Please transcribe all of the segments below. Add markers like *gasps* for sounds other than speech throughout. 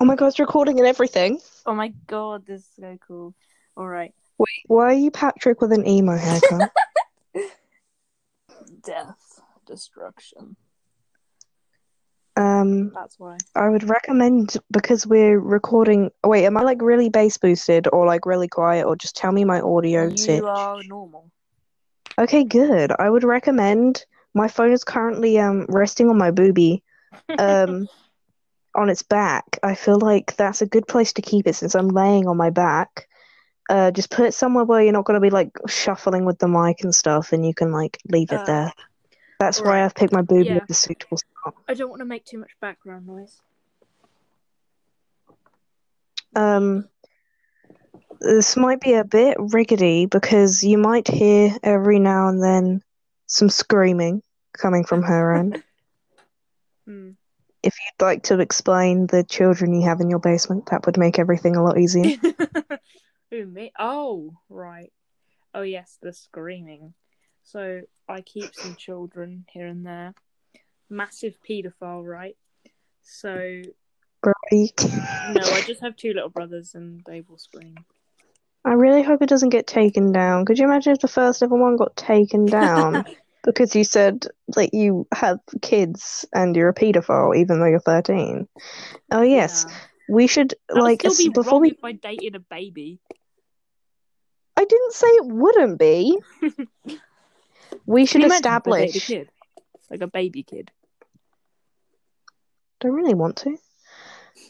Oh my god, it's recording and everything. Oh my god, this is so cool. All right. Wait, why are you Patrick with an emo haircut? *laughs* Death, destruction. um, That's why. I would recommend because we're recording. Wait, am I like really bass boosted or like really quiet or just tell me my audio You tip? are normal. Okay, good. I would recommend. My phone is currently um resting on my boobie, *laughs* um, on its back. I feel like that's a good place to keep it since I'm laying on my back. Uh, just put it somewhere where you're not going to be like shuffling with the mic and stuff, and you can like leave it Uh, there. That's why. I've picked my boobie Yeah. as a suitable spot. I don't want to make too much background noise. Um, this might be a bit rickety because you might hear every now and then some screaming coming from her end. *laughs* Hmm. If you'd like to explain the children you have in your basement, that would make everything a lot easier. *laughs* Who me? Oh, right. Oh yes, the screaming. So I keep some children here and there. Massive paedophile, right? So Great. no, I just have two little brothers, and they will scream. I really hope it doesn't get taken down. Could you imagine if the first ever one got taken down *laughs* because you said that you have kids and you're a paedophile even though you're 13? Oh, yes. Yeah. We should, That would like, still be before wrong we. if I dated a baby. I didn't say it wouldn't be. We should Can you imagine if I dated a establish. kid, like a baby kid. Don't really want to.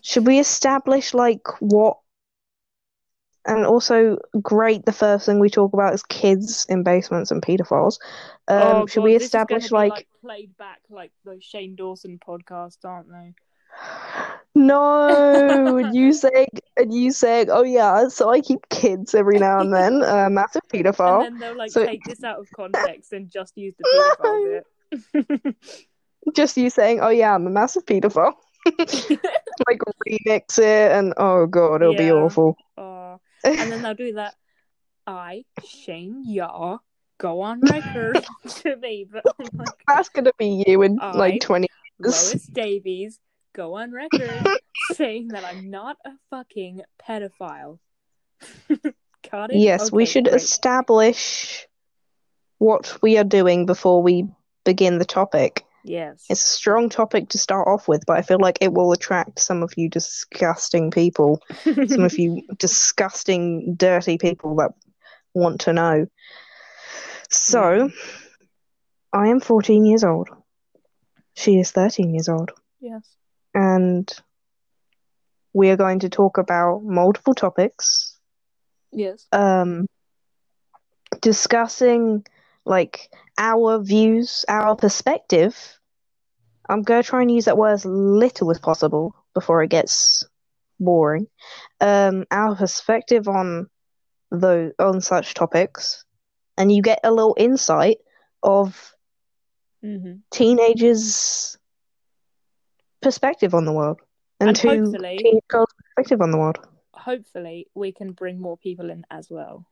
Should we establish, like, what. And also, great, the first thing we talk about is kids in basements and paedophiles. Um, oh, should God, we this is gonna establish, like. like played back like those Shane Dawson podcasts, aren't they? No, *laughs* and you saying and you saying, oh yeah, so I keep kids every now and then. Uh, *laughs* massive And pedophile. then they'll like So- take this out of context and just use the *laughs* pedophile bit. Just you saying, oh yeah, I'm a massive pedophile. like remix it, and oh god, it'll be awful. Oh, and then they'll do that. I, Shane Yar, go on record *laughs* to me, but God. That's gonna be you in I- like twenty. Lois Davies, go on record *laughs* saying that I'm not a fucking pedophile. *laughs* Got it? Yes, we should great. establish what we are doing before we begin the topic. Yes. It's a strong topic to start off with, but I feel like it will attract some of you disgusting people. some of *laughs* you disgusting, dirty people that want to know. So, I am 14 years old. She is 13 years old. yes. And we are going to talk about multiple topics, Yes. um, discussing like our views, our perspective. I'm going to try and use that word as little as possible before it gets boring. Um, our perspective on the on such topics, and you get a little insight of hmm teenagers' perspective on the world, and, And two hopefully- teenage girls' perspective on the world. Hopefully, we can bring more people in as well.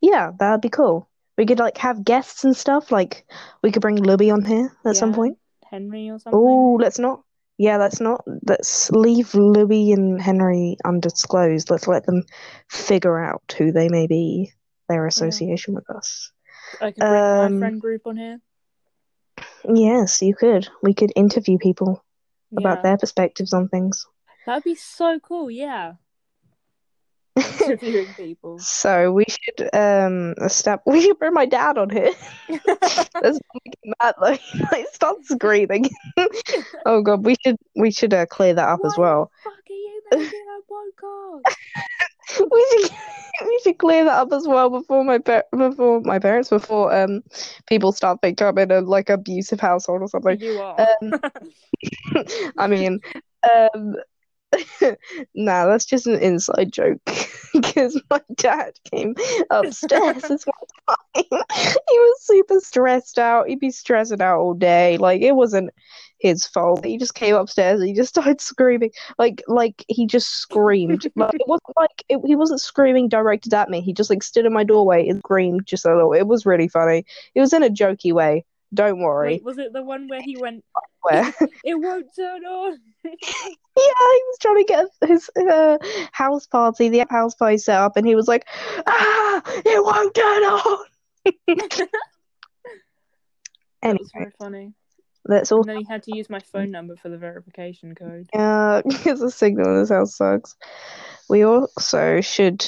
Yeah, that'd be cool. We could like have guests and stuff. Like we could bring Libby on here at some point. Henry or something. Oh, let's not. Yeah, let's not. Let's leave Libby and Henry undisclosed. Let's let them figure out who they may be, their association with us. I could bring um, my friend group on here. Yes, you could. We could interview people about their perspectives on things. That'd be so cool, yeah. Interviewing *laughs* people. So we should um step. *laughs* We should bring my dad on here. Make him mad though. Like *laughs* start screaming. oh god, we should we should uh, clear that up as well. fuck are you making a podcast? we should we should clear that up as well before my par- before my parents before um people start thinking I'm in a like abusive household or something. you are. Um, I mean, um, *laughs* nah, that's just an inside joke *laughs* because my dad came upstairs this one time. *laughs* He was super stressed out. He'd be stressing out all day. Like it wasn't his fault. He just came upstairs and he just started screaming. Like like he just screamed. like it wasn't like it, he wasn't screaming directed at me. He just like stood in my doorway and screamed just a little. It was really funny. It was in a jokey way. Don't worry. Wait, was it the one where he went? Where? *laughs* It won't turn on. *laughs* Yeah, he was trying to get his uh, house party, the house party set up, and he was like, "Ah, it won't turn on." *laughs* That was anyway, very funny. let's all And then he had to use my phone number for the verification code. Yeah, because the signal in this house sucks. We also should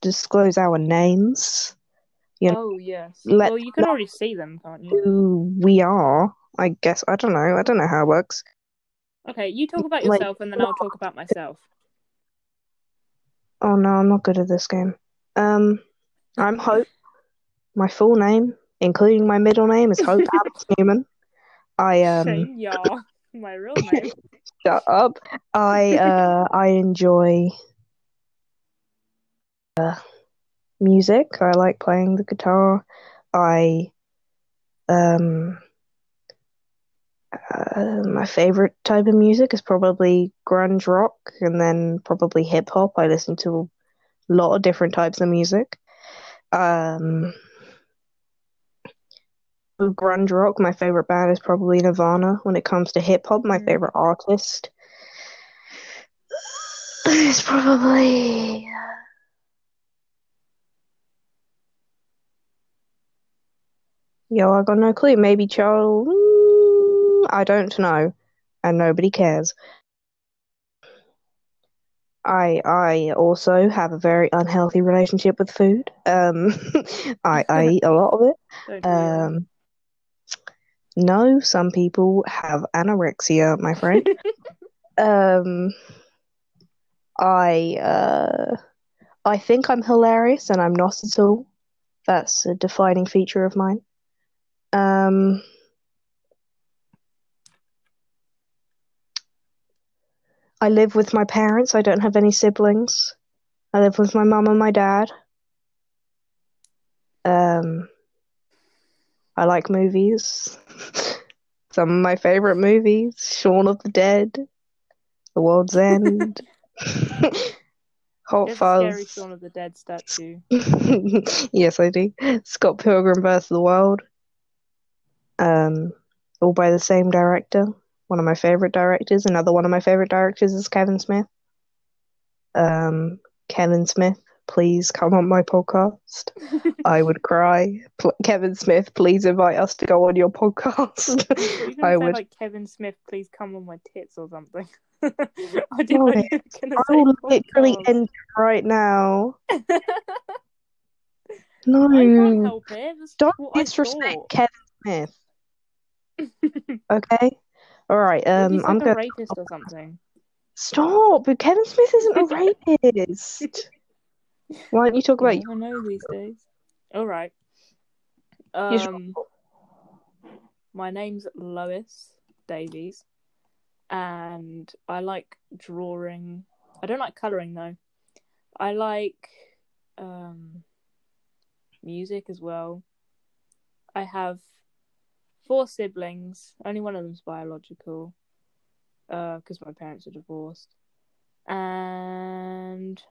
disclose our names, You know, oh yes. let- well, you can already see them, can't you? who we are. I guess I don't know. I don't know how it works. Okay, you talk about Like- yourself, and then I'll talk about myself. Oh no, I'm not good at this game. Um, I'm Hope. *laughs* My full name, including my middle name, is Hope *laughs* Alex Newman. I um Yar, my real name. *laughs* shut up. I uh I enjoy uh, music. I like playing the guitar. I um uh, my favorite type of music is probably grunge rock and then probably hip hop. I listen to a lot of different types of music. Um with grunge rock, my favorite band is probably Nirvana. When it comes to hip hop, my Mm. favorite artist *sighs* is probably Yo, I got no clue. Maybe Charles. Mm, I don't know, and nobody cares. I I also have a very unhealthy relationship with food. Um, *laughs* I I *laughs* eat a lot of it. That. Um, no, some people have anorexia, my friend. *laughs* Um, I uh, I think I'm hilarious, and I'm not at all. That's a defining feature of mine. Um, I live with my parents. I don't have any siblings. I live with my mum and my dad. Um, I like movies. *laughs* Some of my favorite movies: Shaun of the Dead, The World's End, *laughs* Hot a scary Fuzz. Shaun of the Dead statue. *laughs* Yes, I do. Scott Pilgrim vs. the World. Um, all by the same director. One of my favorite directors. Another one of my favorite directors is Kevin Smith. Um, Kevin Smith, please come on my podcast. *laughs* I would cry. Pl- Kevin Smith, please invite us to go on your podcast. *laughs* You're I would. like Kevin Smith, please come on my tits or something. *laughs* I did No, not you were I will literally podcast. end right now. No. Don't disrespect. Kevin Smith. *laughs* Okay. All right. Um, I'm gonna rapist or something? stop. Kevin Smith isn't a rapist. *laughs* Why don't you talk You about never know these days. All right. Um, my name's Lois Davies, and I like drawing. I don't like coloring though. I like um music as well. I have four siblings. Only one of them's biological, uh, because my parents are divorced. And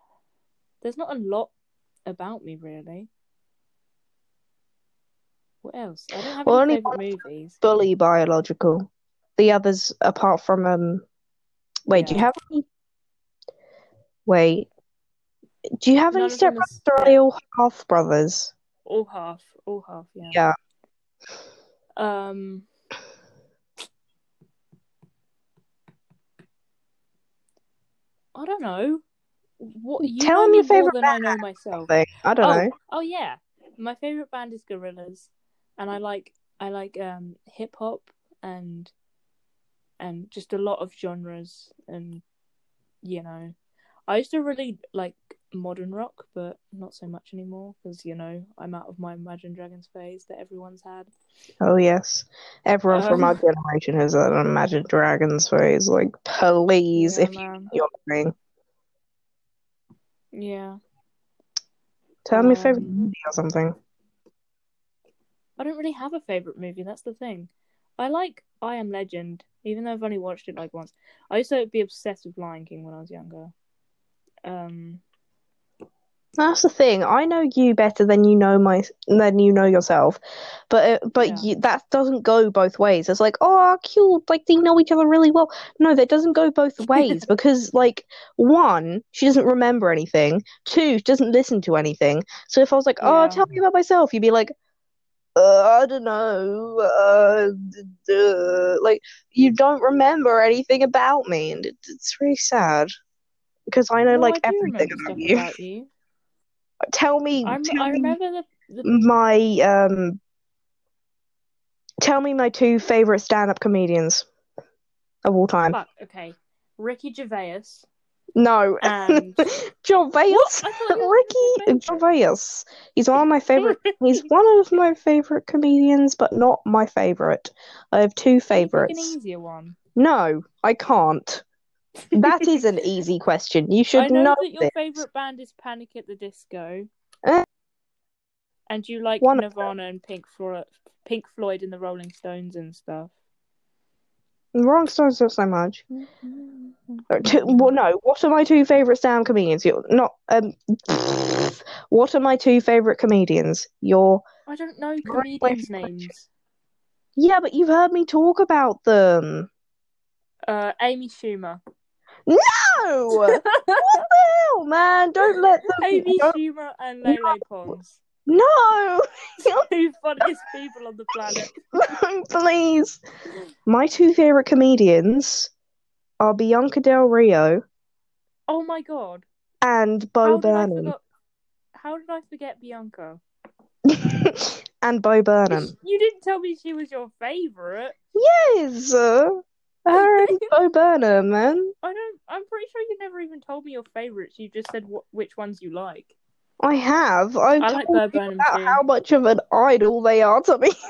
there's not a lot about me really. What else? I don't have Well, any only favorite movies. fully biological? The others, apart from um, wait, do you have any? Wait, do you have any None them stepbrothers or are they all half brothers? all half, all half, yeah. Yeah. Um, I don't know. What you Tell me your favorite than I know myself. Thing. I don't oh, know. oh yeah. My favorite band is Gorillaz, and I like I like um hip hop and and just a lot of genres and you know I used to really like modern rock, but not so much anymore because you know I'm out of my Imagine Dragons phase that everyone's had. Oh yes, everyone from our Um, generation has an Imagine Dragons phase. Like, please, yeah, if man. you're listening, Yeah. tell me your favorite Um, movie or something. I don't really have a favorite movie. That's the thing. I like I Am Legend, even though I've only watched it like once. I used to be obsessed with Lion King when I was younger. Um, That's the thing. I know you better than you know my than you know yourself, but uh, but Yeah. you, that doesn't go both ways. It's like, oh, cute, like they know each other really well. No, that doesn't go both *laughs* ways because, like, one, she doesn't remember anything. Two, she doesn't listen to anything. So if I was like, oh, tell me about myself, you'd be like, uh, I don't know, uh, d- duh. like you don't remember anything about me, and it, it's really sad because I know No, like I everything about you. about you. Tell me, I'm, tell I me remember the, the my um tell me my two favorite stand-up comedians of all time. fuck. Okay, Ricky Gervais No, and *laughs* John Vayas. What? I thought you were Ricky Gervais. He's one of my favorite. He's *laughs* one of my favorite comedians, but not my favorite. I have two pick an favorites. easier one. No, I can't. That is an *laughs* easy question. You I should know know that your this. favorite band is Panic at the Disco, Eh. and you like Nirvana and Pink Floyd, Pink Floyd and the Rolling Stones and stuff. Rolling Stones not so much. Uh, *laughs* well, no. What are my two favorite stand comedians? You're not. Um. *laughs* What are my two favorite comedians? You're. I don't know comedians' names. Yeah, but you've heard me talk about them. Uh, Amy Schumer. No. what the hell, man? Don't let them. Amy don't- Schumer and Lele Pons. No. *laughs* Two funniest people on the planet. No, please. My two favorite comedians are Bianca Del Rio Oh my god. and Bo How did Burnham. forgot? How did I forget Bianca? *laughs* and Bo Burnham. You didn't tell me she was your favorite. Yes, uh, and Bo Burnham, man. I don't. I'm pretty sure you never even told me your favorites. You just said what which ones you like. I have. I've I like told Bo you Burnham about too. how much of an idol they are to me. *laughs*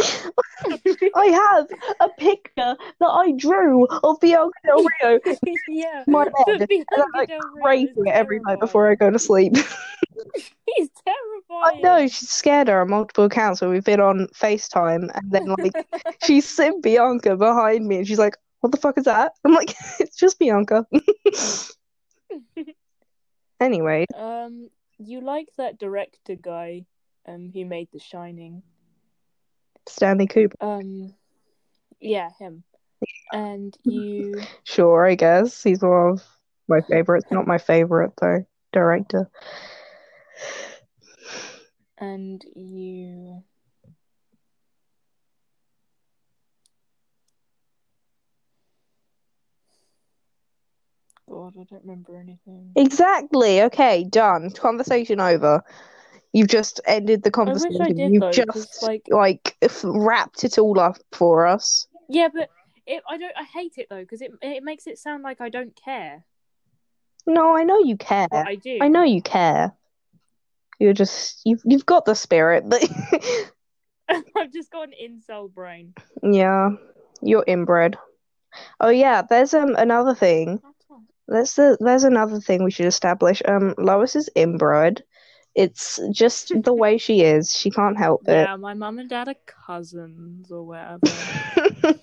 *laughs* I have a picture that I drew of Bianca Del *laughs* Rio yeah. my bed, and I Bianca like Del Rio pray is to it every night before I go to sleep. *laughs* He's terrible. I know she's scared her on multiple accounts when we've been on FaceTime, and then like she's seen Bianca behind me, and she's like, "What the fuck is that?" I'm like, "It's just Bianca." anyway, um, you like that director guy, um, who made The Shining. Stanley Cooper. Um, yeah, him. And you, Sure, I guess he's one of my favorites. Not my favorite though. Director. and you. God, I don't remember anything. Exactly. Okay, done. Conversation over. You've just ended the I wish I conversation. did You've though, just like, like f- wrapped it all up for us. yeah, but it, I don't. I hate it though because it it makes it sound like I don't care. No, I know you care. But I do. I know you care. You're just you've you've got the spirit. that- *laughs* *laughs* I've just got an incel brain. yeah, you're inbred. Oh yeah, there's um another thing. That's the there's another thing we should establish. Um, Lois is inbred. It's just the way she is. She can't help it. Yeah, my mum and dad are cousins or whatever. *laughs*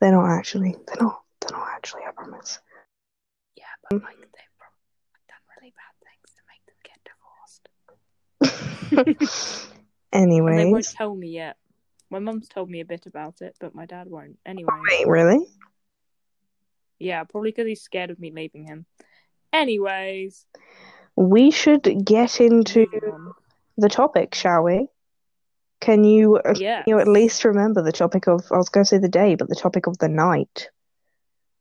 They're not actually. They're not. They're not actually. I promise. yeah, but like they've probably done really bad things to make them get divorced. *laughs* anyway, they won't tell me yet. My mum's told me a bit about it, but my dad won't. Anyway, wait, really? yeah, probably because he's scared of me leaving him. Anyways, We should get into the topic, shall we? Can you uh, Yes. you at least remember the topic of? I was going to say the day, but the topic of the night.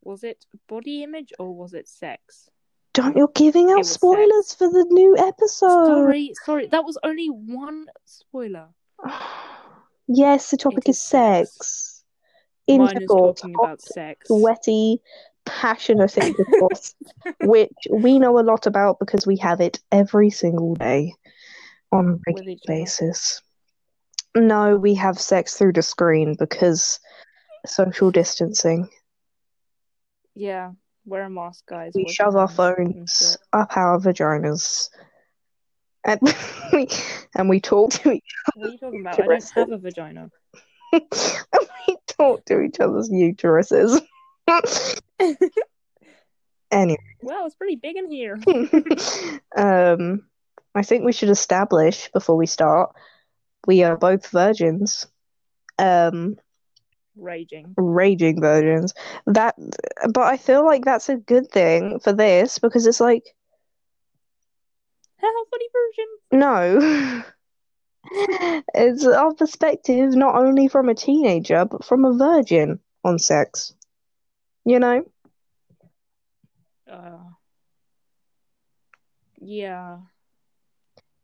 Was it body image or was it sex? Don't you're giving out spoilers for the new episode. Sorry, sorry, that was only one spoiler. *sighs* Yes, the topic is is sex. sex. Intercourse, talking hot, about sex. sweaty, passionate intercourse, *laughs* which we know a lot about because we have it every single day on a regular basis. No, we have sex through the screen because social distancing. Yeah, wear a mask, guys. We shove our phones up our vaginas. And *laughs* we, and we talk to each What are you talking about? I don't have a vagina. *laughs* and we talk to each other's uteruses. *laughs* Anyway, Well, it's pretty big in here. *laughs* *laughs* um, I think we should establish before we start we are both virgins. Um, Raging. raging virgins. That, but I feel like that's a good thing for this because it's like, funny version. no. It's our perspective, not only from a teenager, but from a virgin on sex. You know? Uh, yeah. *laughs*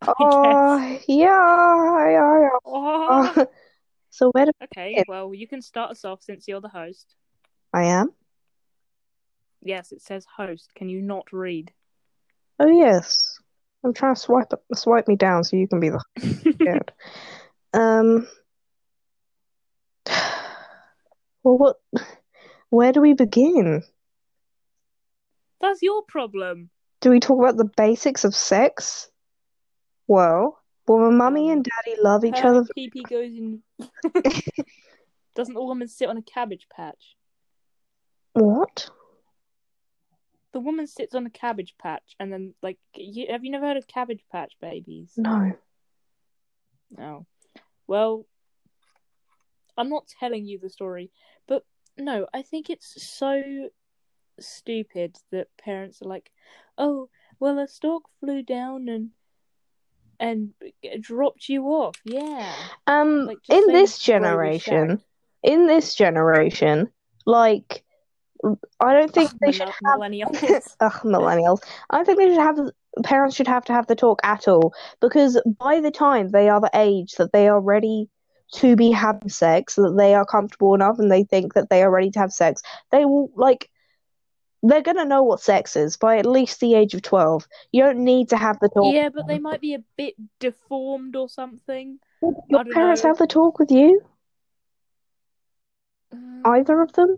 Oh, yeah, yeah, yeah. Oh. Uh, *laughs* so where do Okay, well, you can start us off since you're the host. I am? Yes, it says host. Can you not read? Oh yes. I'm trying to swipe swipe me down so you can be the. *laughs* Um. *sighs* Well, what? Where do we begin? That's your problem. Do we talk about the basics of sex? Well, well, my mummy and mm. daddy love each Her other. pee pee goes in. *laughs* Doesn't the woman sit on a cabbage patch? What? The woman sits on a cabbage patch, and then like, you, have you never heard of cabbage patch babies? No. No. Well, I'm not telling you the story, but no, I think it's so stupid that parents are like, "Oh, well, a stork flew down and and dropped you off." Yeah. Um, Like, in this generation, in this generation, like, I don't think they should have. millennials. *laughs* Ugh, millennials. I don't think they should have. Parents should have to have the talk at all because by the time they are the age that they are ready to be having sex, that they are comfortable enough and they think that they are ready to have sex, they will like. They're gonna know what sex is by at least the age of twelve. You don't need to have the talk. yeah, but they might be a bit deformed or something. Your parents know. have the talk with you? Mm, Either of them?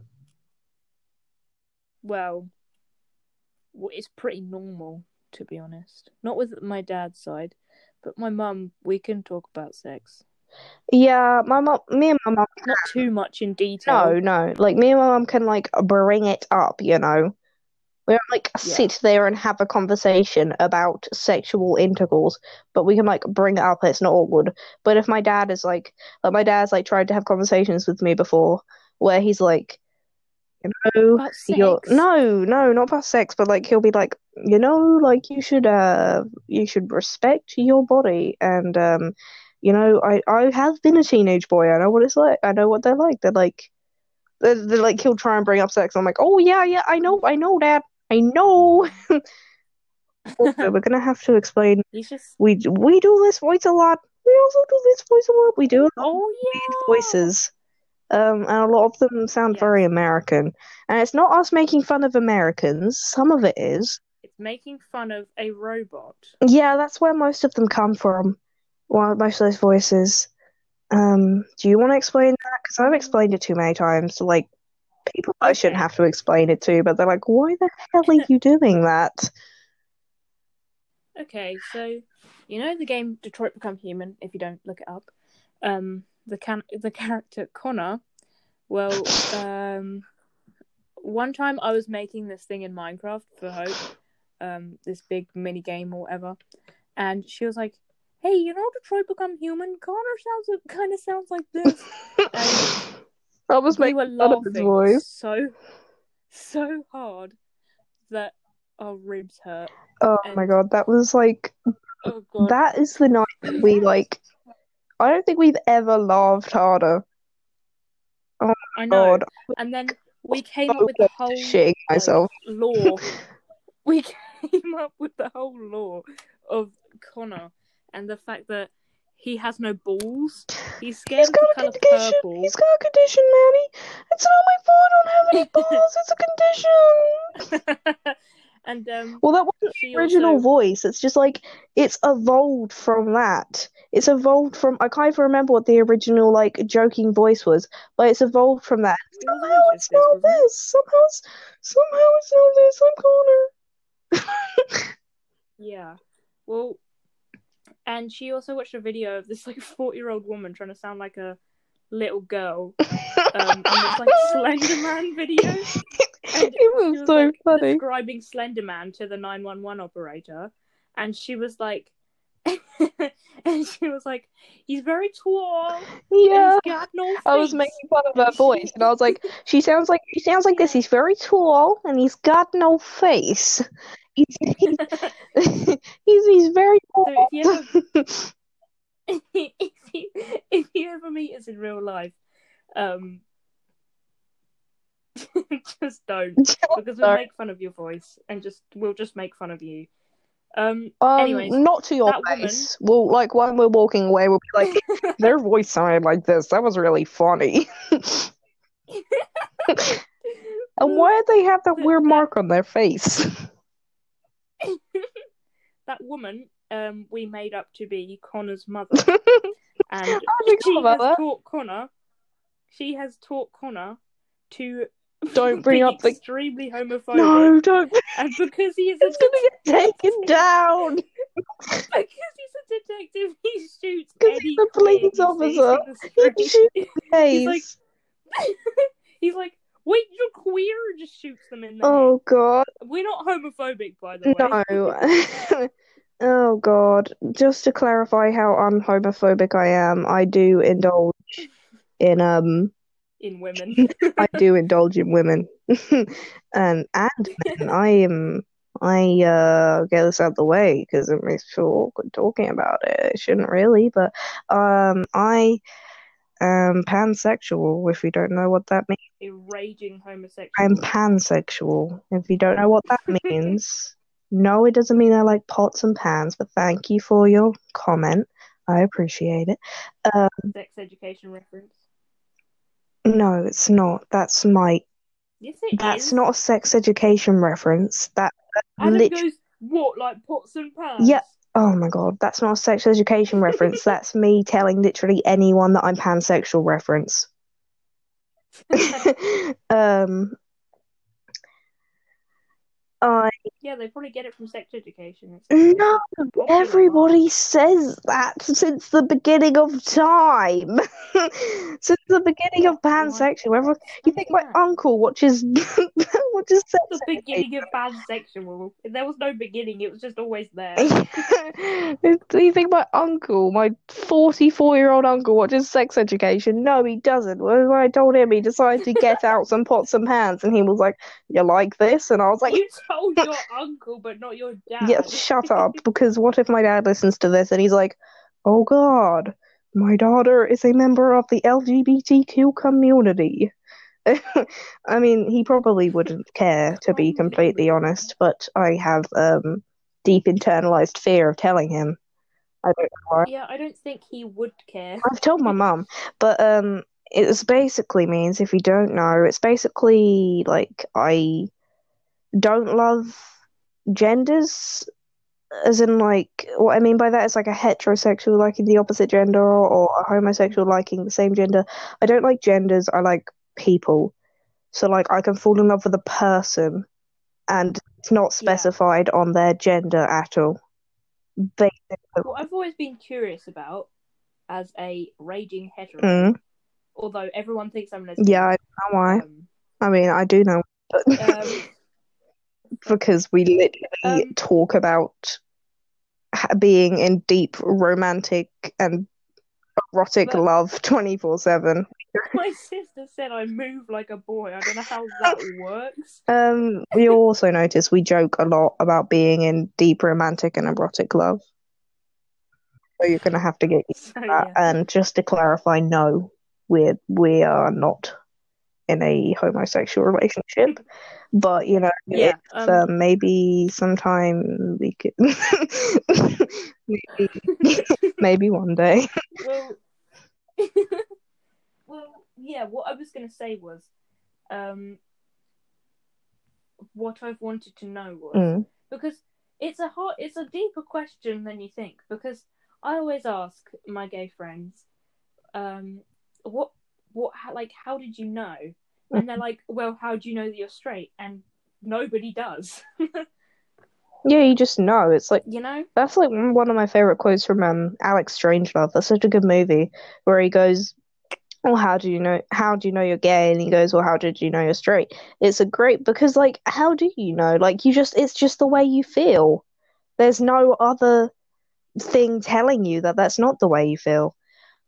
Well, it's pretty normal, to be honest. Not with my dad's side, but my mum, we can talk about sex. Yeah, my mom, me and my mom. Not too much in detail. No, no. Like me and my mom can like bring it up, you know. We don't like Yeah. sit there and have a conversation about sexual intercourse, but we can like bring it up. It's not awkward. But if my dad is like, like my dad's like tried to have conversations with me before, where he's like, you know, About you're sex? no, no, not about sex, but like he'll be like, you know, like you should uh you should respect your body and um you know, I I have been a teenage boy. I know what it's like. I know what they're like. They're like they're, they're like he'll try and bring up sex. I'm like, "Oh yeah, yeah, I know. I know dad. I know." *laughs* Also, we're gonna have to explain just. we we do this voice a lot. We also do this voice a lot. We do a lot of Oh, yeah! voices. Um, and a lot of them sound Yes. very American. And it's not us making fun of Americans. Some of it is. It's making fun of a robot. Yeah, that's where most of them come from. Well, most of those voices. Um, do you want to explain that? Because I've explained it too many times to like people I shouldn't have to explain it to, but they're like, "Why the hell are you doing that?" Okay, so you know the game Detroit Become Human. If you don't look it up, um, the can the character Connor. Well, um, one time I was making this thing in Minecraft for Hope, um, this big mini game or whatever, and she was like, "Hey, you know Detroit Become Human? Connor sounds kind of sounds like *laughs* this." And I was making were fun of his laughing voice. so so hard that our ribs hurt. Oh my god, that was like Oh that is the night that we like. I don't think we've ever laughed harder. Oh I know. God, And then we came up with the whole shitting like, myself. law. *laughs* we *laughs* came up with the whole law of Connor and the fact that he has no balls. He's scared He's of the got a condition. purple. He's got a condition, Manny. It's not my fault. I don't have any *laughs* balls. It's a condition. *laughs* and um, Well, that wasn't the original also voice. It's just like it's evolved from that. It's evolved from. I can't even remember what the original like joking voice was, but it's evolved from that. Somehow it's wasn't this. Somehow, it's, somehow it's now this. I'm Connor. *laughs* Yeah. Well, and she also watched a video of this like *laughs* forty-year-old woman trying to sound like a little girl, um, and it's like *laughs* Slender Man video. And it was she was so like funny. describing Slenderman to the 911 operator, and she was like, *laughs* and she was like, he's very tall. Yeah. He's got no face. I was making fun of her voice, and I was like, "She sounds like she sounds like this. He's very tall, and he's got no face. He's *laughs* he's *laughs* he's, he's very So if you ever *laughs* if you if you ever meet us in real life, um, just don't because we'll make fun of your voice and just we'll just make fun of you. Um, Um, Anyways, not to your that woman- face. Well, like when we're walking away, we'll be like, "Their voice sounded like this. That was really funny." And why did they have that weird mark on their face? *laughs* that woman um we made up to be Connor's mother, *laughs* and *laughs* she has that. taught Connor. She has taught Connor to Don't bring be up the. extremely homophobic, No, don't. and because he is a It's gonna get taken down. because he's a detective, he shoots 'Cause any he's a police officer. He shoots He's like- He's like, wait, you're queer, just shoots them in the Oh God. We're not homophobic, by the way. no. *laughs* *laughs* Oh God. Just to clarify how unhomophobic I am, I do indulge in um In women, *laughs* I do indulge in women and and men. I am I uh get this out of the way because it makes me feel awkward talking about it. I shouldn't really, but um I am pansexual if you don't know what that means. a raging homosexual. I'm pansexual. If you don't know what that *laughs* means, no, it doesn't mean I like pots and pans, but thank you for your comment. I appreciate it. Um, sex education reference. No, it's not. That's my Yes, it that's is. not a sex education reference. That Adam lit- goes, what, like pots and pans? Yeah. Oh my god, that's not a sexual education reference. *laughs* That's me telling literally anyone that I'm pansexual reference. *laughs* um I yeah, they probably get it from sex education. No, everybody says that since the beginning of time. *laughs* Since the beginning of pansexual, everyone, you think my uncle watches watches sex the beginning of pansexual. There was no beginning; it was just always there. *laughs* Do you think my uncle, my 44 year old uncle, watches sex education? No, he doesn't. When I told him, he decided to get *laughs* out some pots and pans, and he was like, You like this? And I was like, you told your *laughs* uncle, but not your dad. Yeah, shut up. Because what if my dad listens to this and he's like, Oh God, my daughter is a member of the LGBTQ community? *laughs* I mean, he probably wouldn't care, to be completely honest, but I have um deep internalized fear of telling him. I don't know why. Yeah, I don't think he would care. I've told my mum, but um, it basically means if you don't know, it's basically like I don't love genders, as in like what I mean by that is like a heterosexual liking the opposite gender or a homosexual liking the same gender. I don't like genders. I like people. So like I can fall in love with a person, and it's not Yeah. specified on their gender at all. Basically, What I've always been curious about, as a raging hetero, Mm. although everyone thinks I'm lesbian. yeah, I don't know why. Um, I mean, I do know, but um, *laughs* because we literally Um, talk about being in deep romantic and erotic But- love 24 7. *laughs* my sister said I move like a boy. I don't know how that *laughs* works. Um, you'll also notice we joke a lot about being in deep romantic and erotic love. So you're gonna have to get used So to that. yeah. And just to clarify, no, we're we are not in a homosexual relationship. But you know, Yeah. Um, uh, maybe sometime we could *laughs* maybe maybe one day. well, *laughs* well, yeah. What I was going to say was, um, what I've wanted to know was Mm. because it's a hard, it's a deeper question than you think. Because I always ask my gay friends, um, what, what, how, like, how did you know? And they're like, well, how do you know that you're straight? And nobody does, *laughs* Yeah, you just know. It's like you know. that's like one of my favorite quotes from um Alex Strangelove. That's such a good movie where he goes, well, how do you know? How do you know you're gay? And he goes, well, how did you know you're straight? It's a great because, like, how do you know? Like, you just, it's just the way you feel. There's no other thing telling you that that's not the way you feel.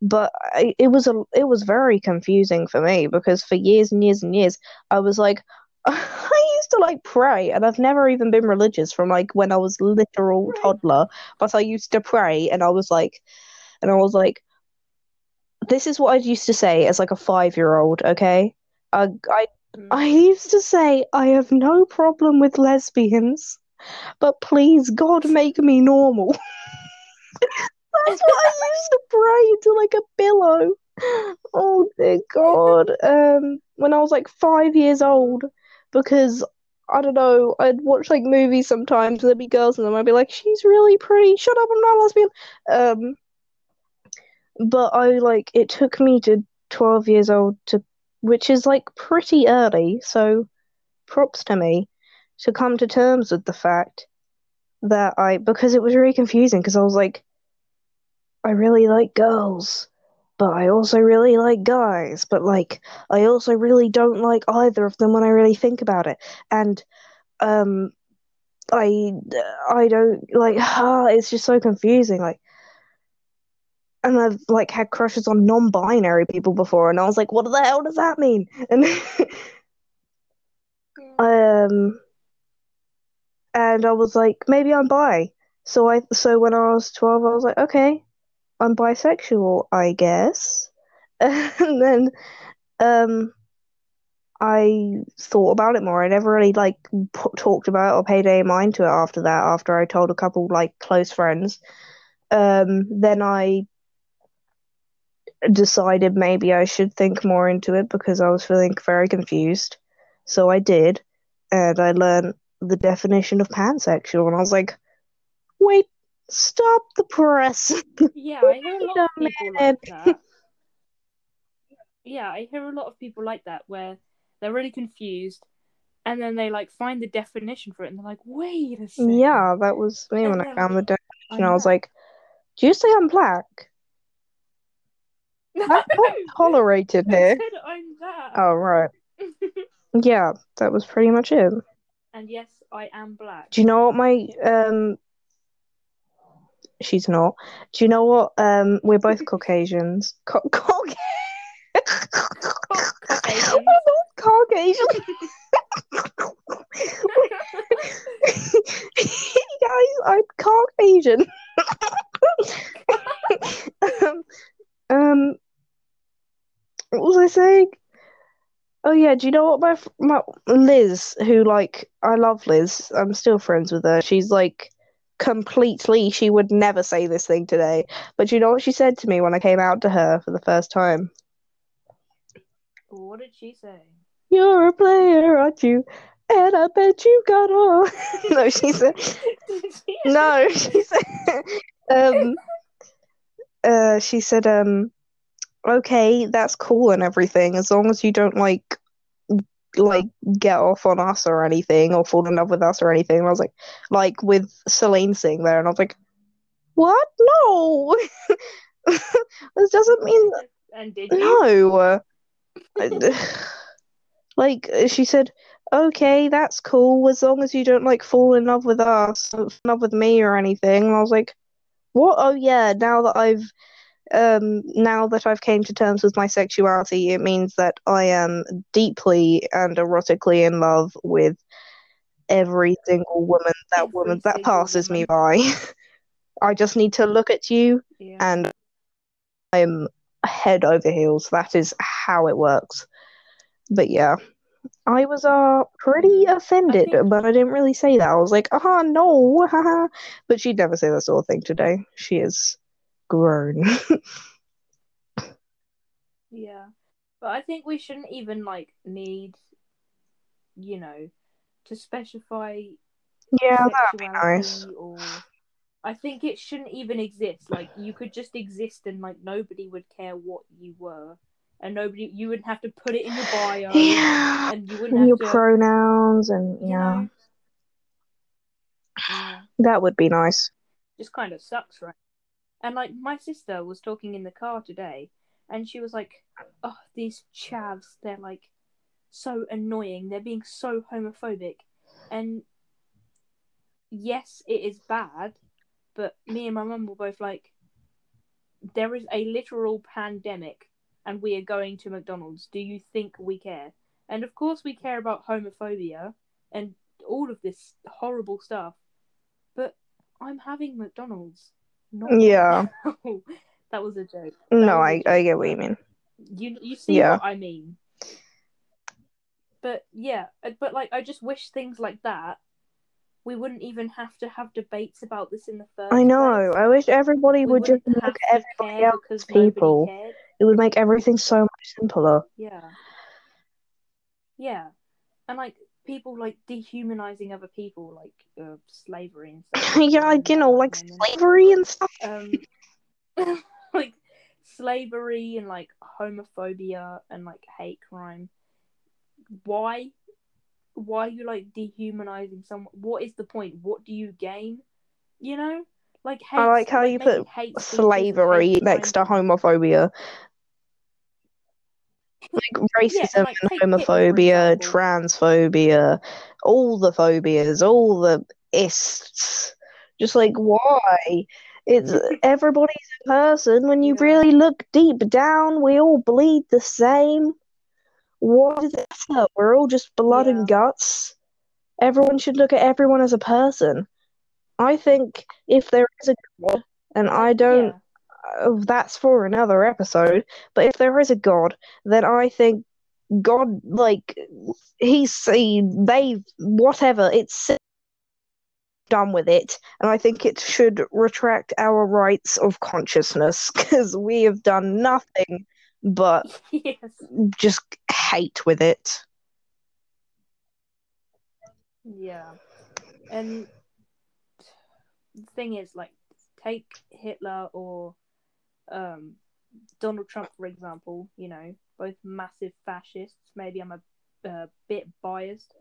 But I, it was a, it was very confusing for me because for years and years and years, I was like, *laughs* I used to like pray, and I've never even been religious from like when I was literal toddler. But I used to pray, and I was like, and I was like, this is what I used to say as like a five year old. Okay, uh, I I used to say I have no problem with lesbians, but please God make me normal. *laughs* That's what I used to pray to like a pillow. Oh dear God. Um, when I was like five years old, because I don't know, I'd watch like movies sometimes, and there'd be girls in them. I'd be like, "She's really pretty. Shut up, I'm not a lesbian." Um, but I like it took me to twelve years old to, which is like pretty early. So, props to me to come to terms with the fact that I because it was really confusing because I was like, I really like girls but I also really like guys, but like I also really don't like either of them when I really think about it. And um I I don't like ah, *sighs* it's just so confusing like and I've like had crushes on non-binary people before and I was like what the hell does that mean? *laughs* And um and I was like maybe I'm bi. So I so when I was 12 I was like okay, I'm bisexual, I guess. *laughs* and then um I thought about it more. I never really like p- talked about it or paid any mind to it after that. After I told a couple like close friends, um, then I decided maybe I should think more into it because I was feeling very confused. So I did, and I learned the definition of pansexual, and I was like, wait, stop the press. Yeah, *laughs* I hear a lot of people like that. *laughs* Yeah, I hear a lot of people like that where they're really confused and then they like find the definition for it and they're like, wait a second. Yeah, that was me And when I found the definition. I was like, do you say I'm black? *laughs* No, That's not tolerated I here. said I'm that. Oh, right. Yeah, that was pretty much it. and yes, I am black. Do you know what my um she's not. Do you know what um we're both *laughs* Caucasians. Co- Cauc- *laughs* Caucasians. We're both Caucasian. *laughs* Guys, I'm Caucasian. um, um, what was I saying? Oh yeah, do you know what my my Liz, who like I love Liz. I'm still friends with her. She's like completely. She would never say this thing today. But you know what she said to me when I came out to her for the first time? What did she say? You're a player, aren't you? And I bet you got all. *laughs* no, she said. *laughs* No, she *laughs* said. um. Uh, she said. Um. Okay, that's cool and everything, as long as you don't like, like get off on us or anything, or fall in love with us or anything. And I was like, like with Celine sitting there, and I was like, what? No, *laughs* this doesn't mean And did you? no. *sighs* Like she said, okay, that's cool as long as you don't like fall in love with us, fall in love with me or anything. And I was like, what? Oh yeah, now that I've um now that I've came to terms with my sexuality, it means that I am deeply and erotically in love with every single woman that Every woman that passes me by. *laughs* I just need to look at you Yeah. and I'm head over heels. That is how it works. But yeah, I was uh pretty offended, think- but I didn't really say that. I was like, ah, no. *laughs* But she'd never say that sort of thing today. She is grown. Yeah. But I think we shouldn't even like need, you know, to specify yeah, that'd be nice. or I think it shouldn't even exist. Like you could just exist and like nobody would care what you were. And nobody you wouldn't have to put it in your bio Yeah, and you wouldn't and your to pronouns and you know. Yeah. that would be nice. Just kind of sucks, right? And like my sister was talking in the car today and she was like, "Oh, these chavs, they're like so annoying. They're being so homophobic." And yes, it is bad, but me and my mum were both like, "There is a literal pandemic, and we are going to McDonald's. Do you think we care?" And of course, we care about homophobia and all of this horrible stuff. But I'm having McDonald's. Not Yeah. *laughs* that was a joke. No, was a I, I joke, get what you mean. You you see Yeah. what I mean? But yeah, but like I just wish things like that. We wouldn't even have to have debates about this in the first. I know. place. I wish everybody We would just look at everybody care else. because people. It would make everything so much simpler. Yeah. Yeah. And like people like dehumanizing other people, like uh, slavery and *laughs* stuff. yeah, like, you know, like And slavery and stuff. um, *laughs* like slavery and like homophobia and like hate crime. Why? Why are you like dehumanizing someone? What is the point? What do you gain? You know, like hate. I like how you put hate slavery next to homophobia. Like racism like, and take Hitler, for homophobia, transphobia, all the phobias, all the ists. Just like why? It's everybody's a person. When you Yeah. really look deep down, we all bleed the same. What does it? We're all just blood Yeah. and guts. Everyone should look at everyone as a person. I think if there is a God, and I don't Yeah. Uh, that's for another episode. But if there is a God, then I think God, like, he's seen, they whatever it's done with it, and I think it should retract our rights of consciousness *laughs* because we have done nothing but *laughs* yes. just hate with it. Yeah. And the thing is, like, take Hitler or um, Donald Trump, for example, you know, both massive fascists. Maybe I'm a, a bit biased,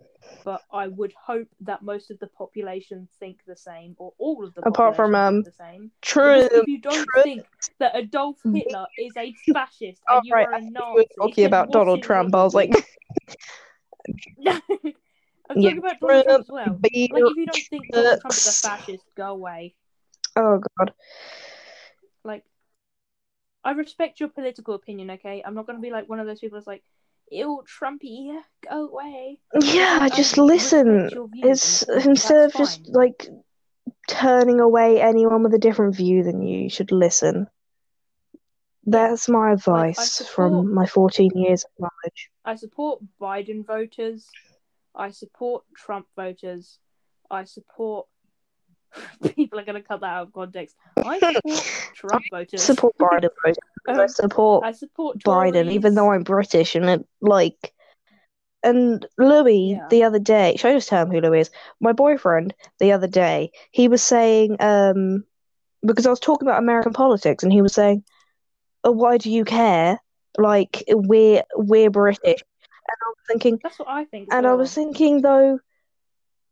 but I would hope that most of the population think the same, or all of the Apart from, um, the same. True. If you don't true. think that Adolf Hitler is a *laughs* fascist Oh, and you right, are a Nazi, talking about Donald Trump. I was like, you? *laughs* *laughs* I'm Yeah, talking about Donald Trump as well. Like, if you don't think Donald Trump is a fascist, go away. oh god. I respect your political opinion, okay? I'm not gonna be like one of those people that's like, ew, Trumpy, go away. Yeah, I just listen. It's instead of that's just like turning away anyone with a different view than you, you should listen. That's my advice support- from my 14 years of knowledge. I support Biden voters. I support Trump voters. I support. *laughs* People are going to cut that out of context. I *laughs* support Trump voters. Support *laughs* Biden voters. because I Um, support I support Biden, even though I'm British, and it like. And Louis Yeah. the other day, should I just tell him who Louis is? My boyfriend the other day, he was saying, um, because I was talking about American politics, and he was saying, "Oh, why do you care? Like we're we're British." And I was thinking, That's what I think. and I was thinking though,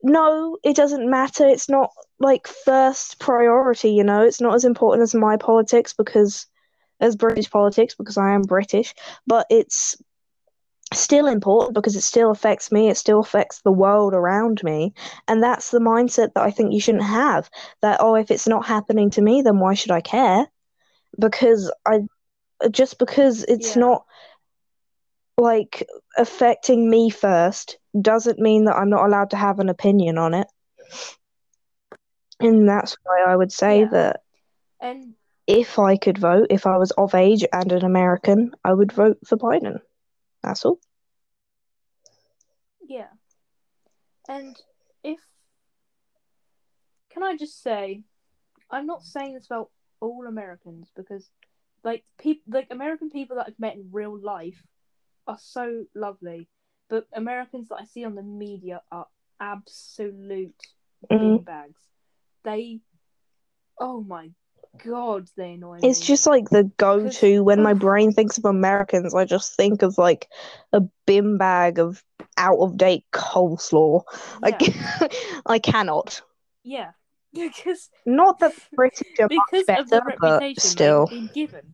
no, it doesn't matter. It's not like first priority, you know. It's not as important as my politics because as British politics because I am British, but it's still important because it still affects me. It still affects the world around me, and that's the mindset that I think you shouldn't have. That oh, if it's not happening to me, then why should I care? Because I just because it's Yeah. not like affecting me first doesn't mean that I'm not allowed to have an opinion on it. And that's why I would say Yeah. that And if I could vote, if I was of age and an American, I would vote for Biden. That's all. yeah. And if. Can I just say, I'm not saying this about all Americans because, like, people, like American people that I've met in real life are so lovely, but Americans that I see on the media are absolute Mhm. bags. They, oh my god, they annoy me. It's just like the go to when my brain thinks of Americans, I just think of like a bin bag of out of date coleslaw. Yeah, ca- *laughs* I cannot. yeah, *laughs* because Not that British are much because the better, but still. been given.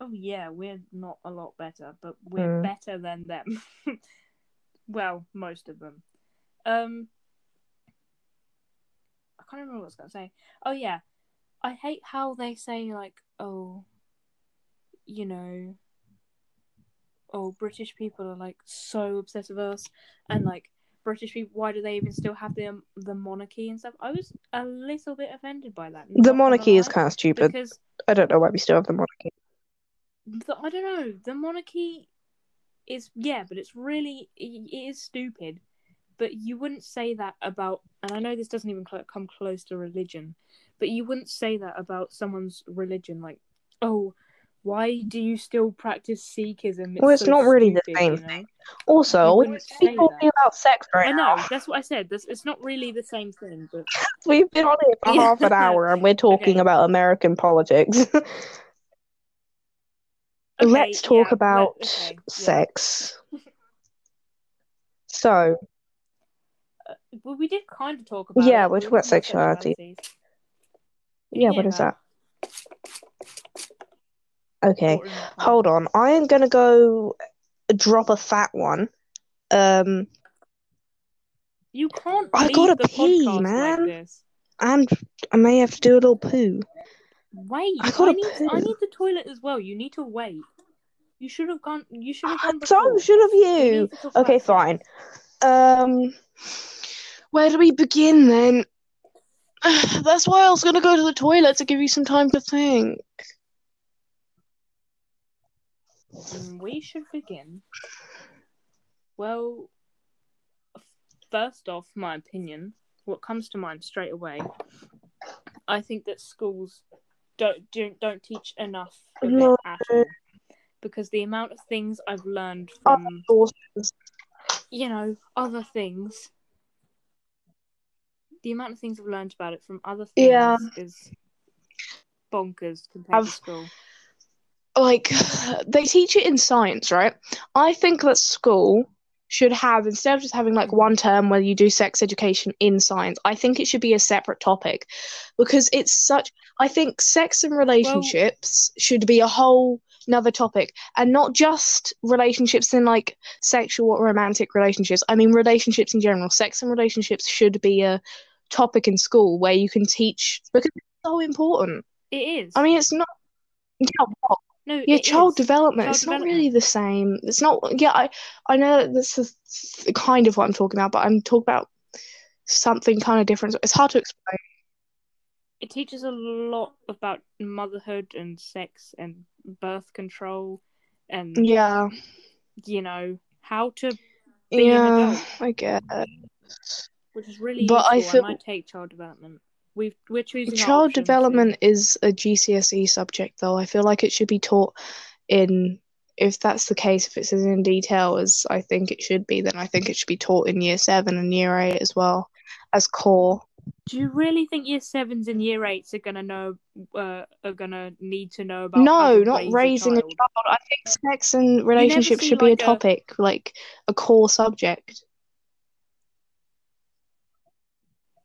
Oh yeah, we're not a lot better, but we're Mm. better than them. *laughs* well, most of them. Um, I can't remember what I was gonna say. Oh yeah, I hate how they say like, oh, you know, oh, British people are like so obsessed with us, and like British people, why do they even still have the the monarchy and stuff? I was a little bit offended by that. The monarchy is kind of stupid. because I don't know why we still have the monarchy. The, I don't know. The monarchy is yeah, but it's really it it is stupid. But you wouldn't say that about, and I know this doesn't even cl- come close to religion, but you wouldn't say that about someone's religion. Like, oh, why do you still practice Sikhism? Well, it's so not really the same you know? Also, we wouldn't should be say talking about sex right I know now. that's what I said. That's it's not really the same thing, but *laughs* We've been on here for Yeah. *laughs* half an hour and we're talking Okay. about American politics. *laughs* okay, Let's talk yeah, about let- okay, yeah. sex. *laughs* So, Well, we did kind of talk about Yeah, we're talking about sexuality. yeah, Yeah, what is that. Okay, Or in my hold on. I am gonna go drop a fat one. Um, You can't I gotta pee, man. like and I may have to do a little poo. Wait, I I, gotta need I need the toilet as well. You need to wait. You should have gone. You should have gone So should have We you. need to talk Okay, fine. Um, where do we begin then? *sighs* That's why I was gonna go to the toilet to give you some time to think. Mm, We should begin. Well, first off, my opinion. What comes to mind straight away? I think that schools don't don't, don't teach enough No. Because the amount of things I've learned from you know, other things. The amount of things I've learned about it from other things Yeah. is bonkers compared I've- to school. like *sighs* they teach it in science, right? I think that school should have instead of just having like one term where you do sex education in science, I think it should be a separate topic because it's such I think sex and relationships should be a whole another topic and not just relationships in like sexual or romantic relationships. I mean relationships in general. Sex and relationships should be a topic in school where you can teach because it's so important. It is. I mean it's not yeah, what? No, Yeah, child is. development. Child it's not really the same. It's not. Yeah, I I know that this is kind of what I'm talking about, but I'm talking about something kind of different. It's hard to explain. It teaches a lot about motherhood and sex and birth control and Yeah, you know how to yeah. I get it. which is really But I useful. I, feel- might take child development. We've we're choosing Child development is a GCSE subject, though. I feel like it should be taught in. If that's the case, if it's as in detail as I think it should be, then I think it should be taught in year seven and year eight as well as core. Do you really think year sevens and year eights are gonna know uh, are gonna need to know about No, not raising a child? I think sex and relationships should be like, a a- topic, like a core subject.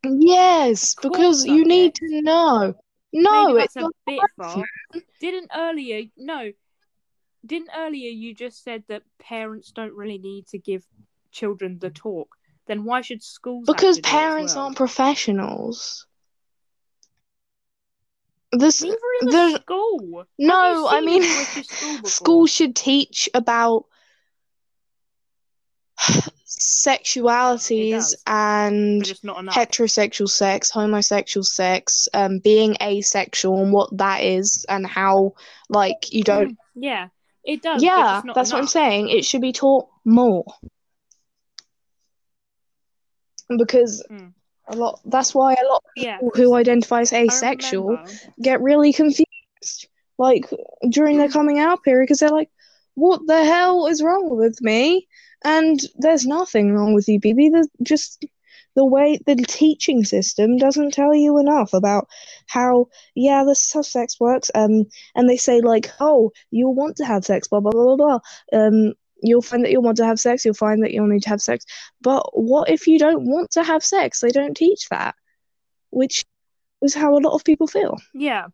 Yes, because you need to know. No, it's a bit far. Didn't earlier no? Didn't earlier you just said that parents don't really need to give children the talk? Then why should schools? because to do it parents well? aren't professionals. This Neither is a there's school. No, I mean, British school *laughs* should teach about sexualities and but just not enough. heterosexual sex, homosexual sex, um, being asexual and what that is, and how like you don't. Mm, yeah, it does. Yeah, that's what I'm saying. It should be taught more because Mm. a lot. That's why a lot of Yeah, people who identify as asexual get really confused, like during their coming out period, because they're like, "What the hell is wrong with me?" And there's nothing wrong with you, baby. There's just the way the teaching system doesn't tell you enough about how, yeah, this is how sex works. Um, and they say like, "Oh, you'll want to have sex," blah blah blah blah blah. Um, you'll find that you'll want to have sex. You'll find that you'll need to have sex. But what if you don't want to have sex? They don't teach that, which is how a lot of people feel. Yeah.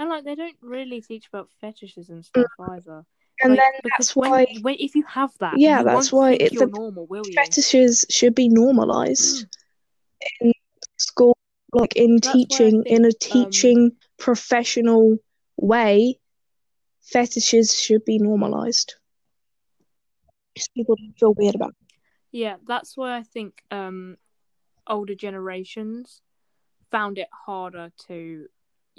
And like they don't really teach about fetishes and stuff either. And Like, then because that's when, why when if you have that, Yeah, that's why think it- you're the normal, will you? fetishes should be normalized in school, like in That's teaching, in a think, um, teaching professional way. Fetishes should be normalized. People don't feel weird about. it. Yeah, that's why I think um older generations found it harder to,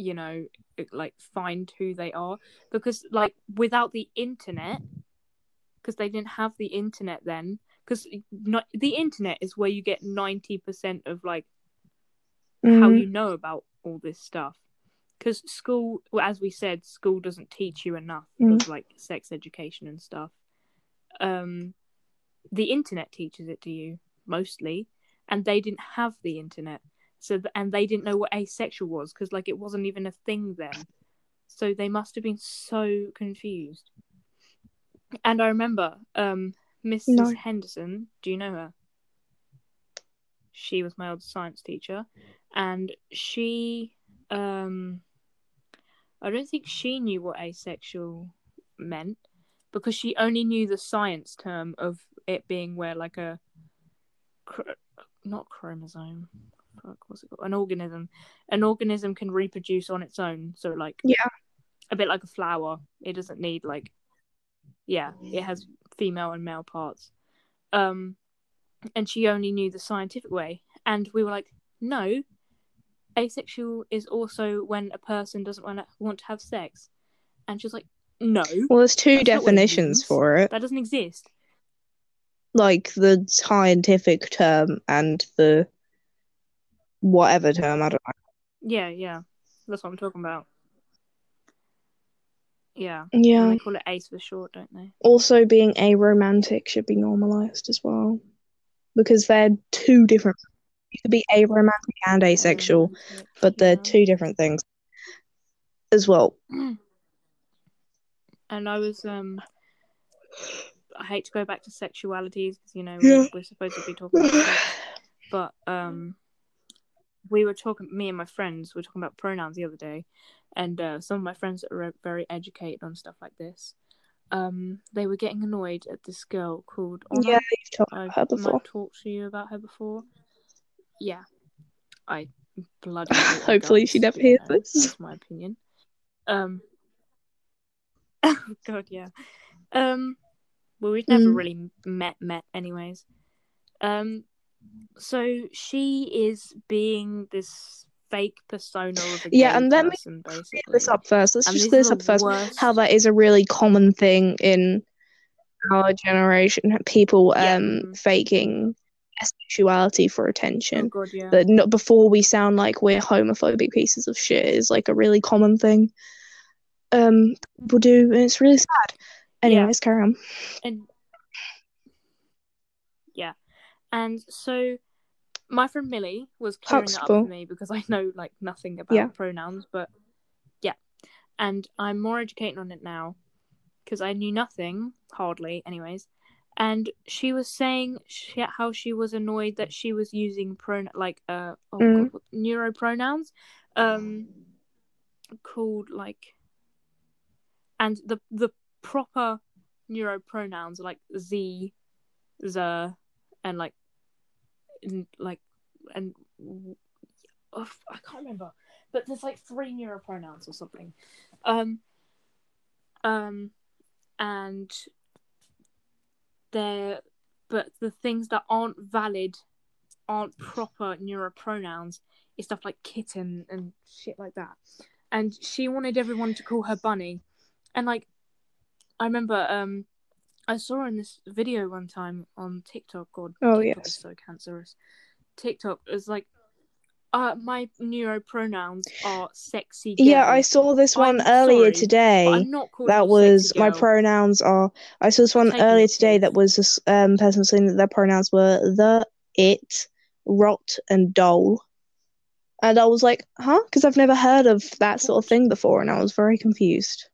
you know, like find who they are. Because like without the internet because they didn't have the internet then because not the internet is where you get 90% of like how Mm, you know about all this stuff. Because school well, as we said school doesn't teach you enough Mm. of like sex education and stuff. Um the internet teaches it to you mostly. And they didn't have the internet so th- and they didn't know what asexual was because like it wasn't even a thing then. So they must have been so confused. And i remember um mrs No. henderson do you know her? She was my old science teacher. And she um i don't think she knew what asexual meant because she only knew the science term of it being where like a not chromosome fuck what's it called? An organism. An organism can reproduce on its own so like Yeah. a bit like a flower. It doesn't need like yeah it has female and male parts. Um and she only knew the scientific way. And we were like no asexual is also when a person doesn't want to want to have sex. And she was like no. Well, there's two what it definitions for it, that doesn't exist. Like the scientific term and the whatever term. I don't know. yeah yeah that's what i'm talking about yeah Yeah. and they call it ace for short don't they Also, being aromantic should be normalized as well, because they're two different. You could be aromantic and asexual, Aromantic, but they're yeah. two different things as well. *clears throat* and I was um I hate to go back to sexualities because you know Yeah. we're, we're supposed to be talking about sex, but um we were talking me and my friends were talking about pronouns the other day and uh, some of my friends that are very educated on stuff like this um they were getting annoyed at this girl called Honor. Yeah, you've talked about her before. might talk to you about her before. Yeah, I bloody. *laughs* Hopefully she never hears know, this. That's my opinion. Um. *laughs* Oh God, yeah. Um. Well, we've never Mm. really met, met, anyways. Um. So she is being this fake persona of a Yeah, and let me person, Clear basically. this up first. Let's And just this clear this up first. worst- How that is a really common thing in our generation. People Yeah, um faking sexuality for Oh attention. God, yeah. That not before we sound like we're homophobic pieces of shit is like a really common thing. Um, people do, and it's really sad. Anyways, carry on. and yeah and so my friend millie was clearing it up for me because i *laughs* know like nothing about Yeah. pronouns but yeah and i'm more educated on it now because i knew nothing hardly anyways and she was saying she, how she was annoyed that she was using pron like uh oh Mm. god neuro pronouns um called like and the the proper neuro pronouns are like z the and like n- like and oh, I can't remember. But there's like three neuro pronouns or something. Um um and they're but the things that aren't valid aren't proper neuro pronouns is stuff like kitten and shit like that. And she wanted everyone to call her bunny. And like i remember um i saw in this video one time on tiktok god Oh, tiktok yes. so cancerous tiktok is like uh my neuro pronouns are sexy girl. Yeah, I saw this one I'm earlier sorry, today. but i'm not calling that was my pronouns are I saw this one Taking earlier today that was this um person saying that their pronouns were the, it, rot, and dole. And I was like, huh? Because I've never heard of that sort of thing before, and I was very confused.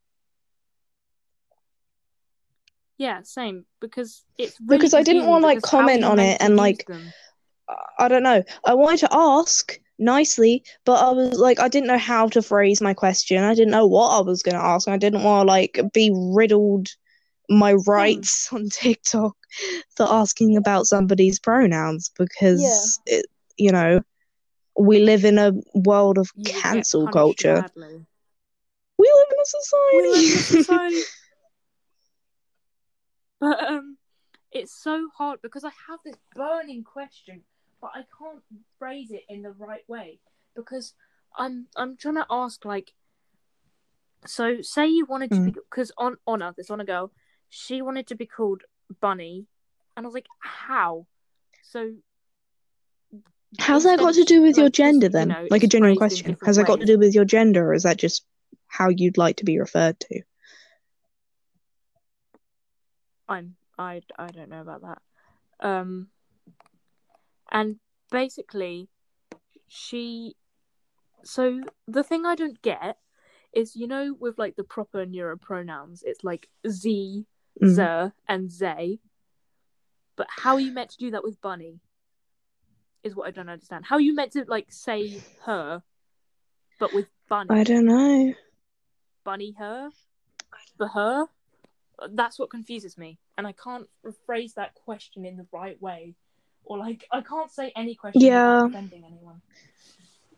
Yeah same because it's really Because I didn't wanna, like, because how are comment on it and, like, them? I- don't know. I wanted to ask nicely, but I was like, I didn't know how to phrase my question. I didn't know what I was going to ask. I didn't want to like be riddled my rights on TikTok for asking about somebody's pronouns because it, you know, we live in a world of You cancel culture. badly. We live in a We live in a *laughs* society. But um, it's so hard because I have this burning question, but I can't phrase it in the right way because I'm I'm trying to ask like, so say you wanted to be because on Honor, this Honor girl, she wanted to be called Bunny, and I was like, how? So How's that got to do with your like, 'cause, gender you then? know, like a genuine question. Has that got to do with your gender or is that just how you'd like to be referred to? I'm I I don't know about that. Um and basically she so the thing I don't get is you know with like the proper neuro pronouns it's like z, Mm. ze and they. But how are you meant to do that with bunny? Is what I don't understand. How are you meant to like say her but with bunny? I don't know. bunny her for her that's what confuses me and i can't rephrase that question in the right way or like i can't say any question Yeah. offending anyone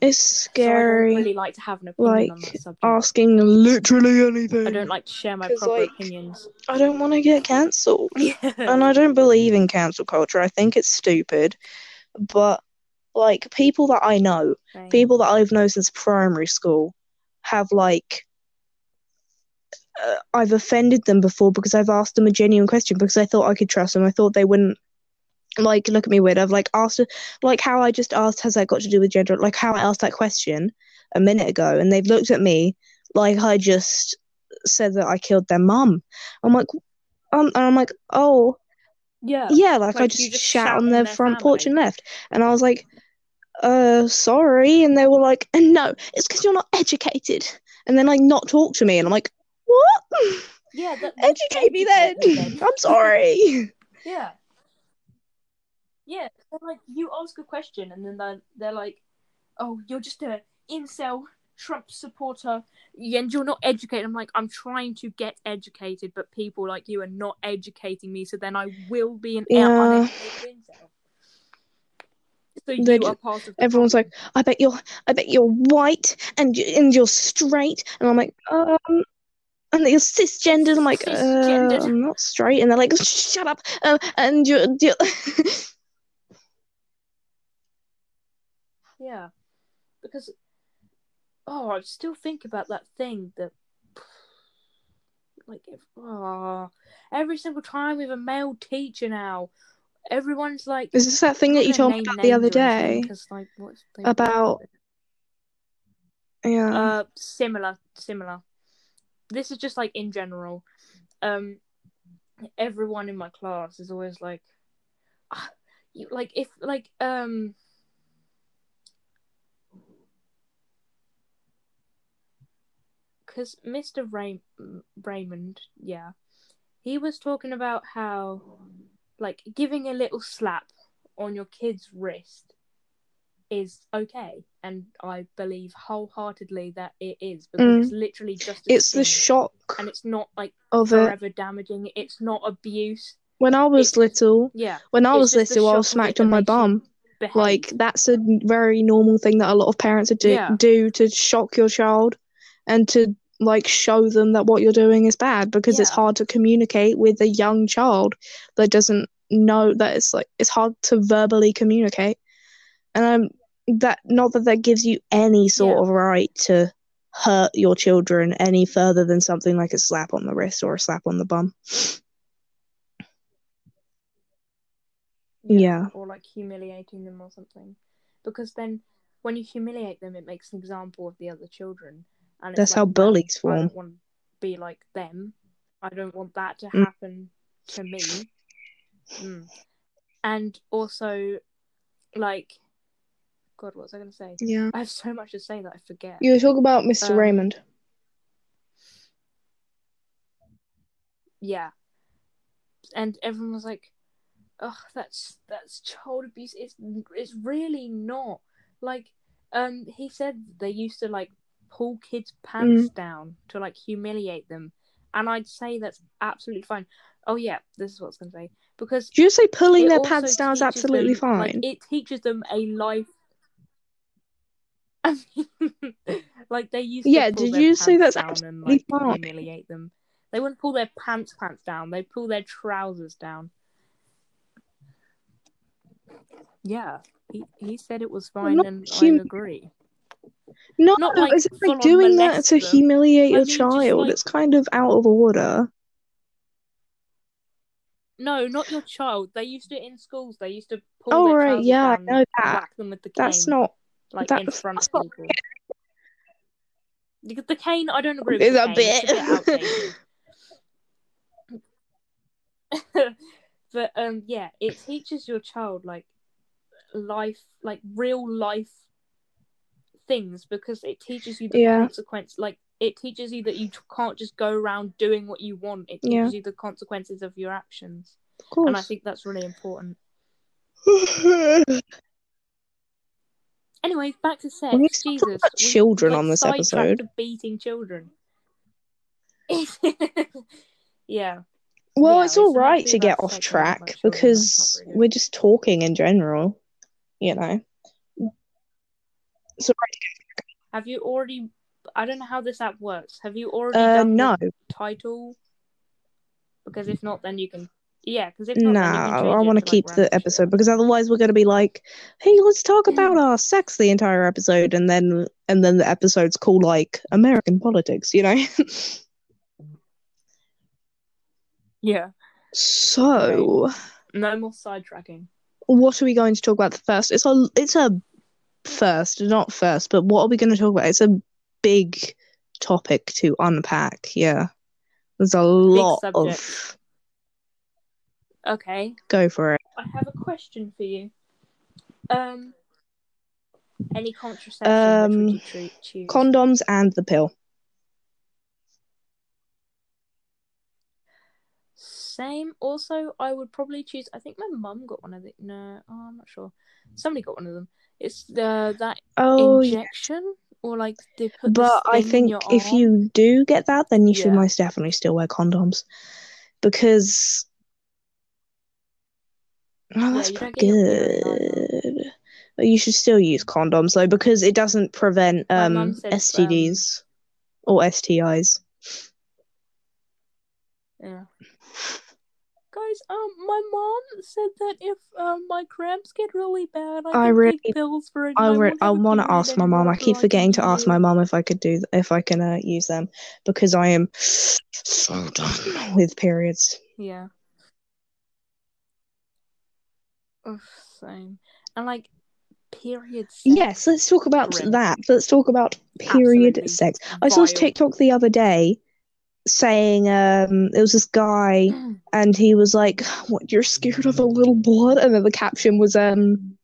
It's so i scary. don't really like to have an opinion on like that subject asking literally anything. i don't like to share my proper like, opinions I don't want to get cancelled. *laughs* yeah and I don't believe in cancel culture. I think it's stupid. But like people that I know, Same. people that I've known since primary school, have like uh, I've offended them before because I've asked them a genuine question because I thought I could trust them. I thought they wouldn't like look at me weird. I've like asked like how I just asked has that got to do with gender? Like how I asked that question a minute ago, and they've looked at me like I just said that I killed their mum. I'm like, um, and I'm like, oh yeah yeah, like, I just, just on their their front porch and left. And I was like, uh, sorry. And they were like, and no, it's because you're not educated. And then like not talk to me. And I'm like, what? yeah that, then Educate me then. me I'm sorry. Yeah. Yeah. They're like, you ask a question and then they're, they're like, oh, you're just a incel Trump supporter and you're not educated. I'm like, I'm trying to get educated, but people like you are not educating me, so then I will be an Yeah. uneducated incel. So you are part of the Everyone's like, I bet you're, I bet you're white and and you're straight. And I'm like, um, and you're cisgendered. I'm like, uh, I'm not straight. And they're like, *laughs* shut up. Uh, and you're, you're *laughs* Yeah. Because, oh, I still think about that thing that, like, if, oh, every single time we have a male teacher now, everyone's like, Is this that thing that you told me about the other day? or anything, day? 'cause, like, what's About- Yeah. uh similar similar this is just like in general. Um everyone in my class is always like ah, you like if like um because mr Ray- raymond yeah he was talking about how like giving a little slap on your kid's wrist is okay and i believe wholeheartedly that it is because Mm. it's literally just a It's the shock and it's not like of it. damaging it's not abuse When I was it's- little, yeah when I was little, I was smacked on my bum. behave. Like that's a very normal thing that a lot of parents would do, Yeah. do to shock your child and to like show them that what you're doing is bad because it's hard to communicate with a young child that doesn't know that it's like it's hard to verbally communicate. And um that not that that gives you any sort Yeah. of right to hurt your children any further than something like a slap on the wrist or a slap on the bum. Yeah. or like humiliating them or something because then when you humiliate them it makes an example of the other children and That's like, how bullies I form. don't want to be like them I don't want that to Mm. happen to me mm. and also like god what was I going to say Yeah. I have so much to say that I forget You were talking about Mr. Um, Raymond. yeah and everyone was like oh that's that's child abuse it's it's really not like Um, he said they used to like pull kids' Mm. pants down to like humiliate them, and I'd say that's absolutely fine. Oh yeah, this is what I was gonna say because Do you say pulling their pants down is absolutely them, fine? Like, it teaches them a life. *laughs* I mean, *laughs* like they used Yeah, did you say that's down and absolutely like fine? humiliate them. They wouldn't pull their pants pants down. They pull their trousers down. Yeah, he he said it was fine, and hum- I agree. No, Not like is it like doing that to them. humiliate your child? like- It's kind of out of order. No, not your child. They used to in schools. They used to pull Oh right, yeah, I know that. whack them with the cane, That's not. Like in that's- front of people. The, the cane, I don't agree with It's the a cane. bit. It's a bit *laughs* but um, yeah, it teaches your child like life, like real life things because it teaches you the Yeah. consequence. Like it teaches you that you can't just go around doing what you want. It teaches Yeah. you the consequences of your actions, Of course. and I think that's really important. *laughs* Anyways, back to sex. We need to Jesus, about we, children like, on this episode. beating children. *laughs* yeah. Well, Yeah, it's all right to get off sex and not track because that's not very good. we're just talking in general, you know. So, Have you already? I don't know how this app works. Have you already uh, done no, title? Because if not, then you can. Yeah, because if not, no, then you I want to like, keep random the shit. episode because otherwise we're going to be like, "Hey, let's talk about our sex the entire episode," and then and then the episode's called like American politics, you know. *laughs* Yeah. so, No more sidetracking. what are we going to talk about first? It's a it's a first, not first, but what are we going to talk about? It's a big topic to unpack. Yeah, there's a lot of subject. Okay. go for it. I have a question for you. Um. Any contraception Um, which would you choose? Condoms and the pill. Same. Also, I would probably choose. I think my mum got one of the. No, oh, I'm not sure. Somebody got one of them. It's the that Oh, yeah. injection or like they put. but I think if you do get that, then you should most definitely still wear condoms because. Oh, that's you don't pretty get your period good. But you should still use condoms though, because it doesn't prevent um mum said, um, STDs or STIs. Yeah. Guys, um, my mom said that if um my cramps get really bad, I I can really- take pills for it. I and re- I want to ask my mom. I keep forgetting to ask my mom if I could do if I can uh, use them because I am so done with periods. Yeah. Ugh, same. And like period sex. Yes, let's talk about Grim. that. Let's talk about period Absolutely sex. I saw this. TikTok the other day saying um it was this guy *clears throat* and he was like, What you're scared of a little blood? And then the caption was um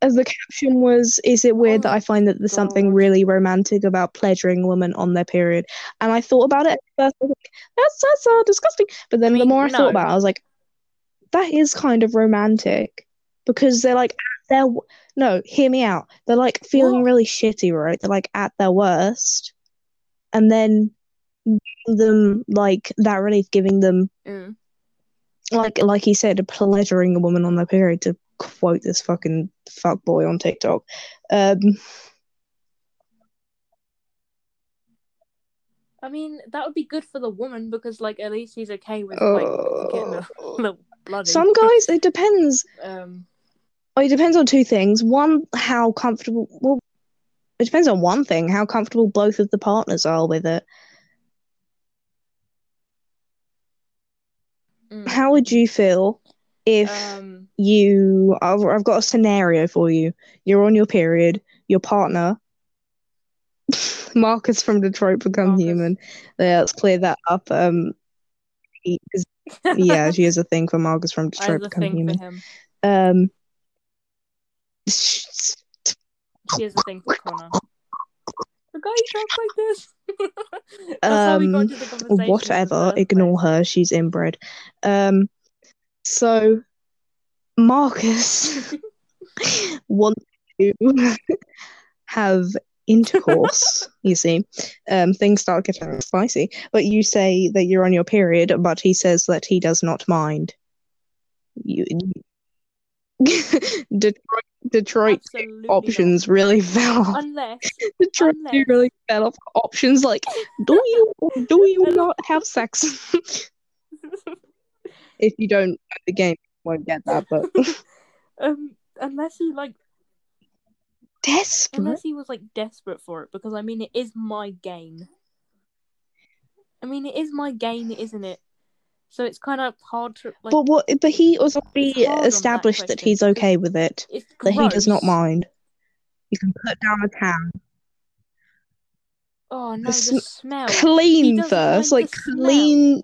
as the caption was, is it weird Oh that I find that there's something really romantic about pleasuring a woman on their period? And I thought about it at first, I was like, that's that's uh, disgusting. But then the mean, more I no. thought about it, I was like, that is kind of romantic because they're like at their no, hear me out. They're like feeling What? really shitty, right? They're like at their worst, and then giving them like that relief, giving them Mm. like like he said, pleasuring a woman on their period. To quote this fucking fuck boy on TikTok. Um, I mean, that would be good for the woman because, like, at least he's okay with like getting a uh, little bloody. some guys, it depends. Um. It depends on two things. One, how comfortable. Well, it depends on one thing, how comfortable both of the partners are with it. mm, How would you feel if Um. you? I've, I've got a scenario for you. You're on your period. Your partner, *laughs* Markus from Detroit, become Markus. human. Let's clear that up. Um, he is- yeah, *laughs* she has a thing for Markus from Detroit become human. for him. Um, She has a thing for Connor. The guy talks like this. *laughs* That's how we got Um, into the conversation. the whatever. Ignore her. She's inbred. Um, so Markus *laughs* wants to have intercourse, you see, um, things start getting spicy. But you say that you're on your period, but he says that he does not mind. You, *laughs* Detroit, Detroit Absolutely options really fell off. Unless, *laughs* Detroit unless- really fell off options. Like, do you do you *laughs* not have sex? if you don't the game, won't get that. But um, unless he like, desperate. unless he was like desperate for it, because I mean, it is my game. I mean, it is my game, isn't it? So it's kind of hard to like. but what? But he was already on that established that, he's okay with it. it's That he does not mind. You can put down a towel. Oh no, the sm- smell. Clean first, like the clean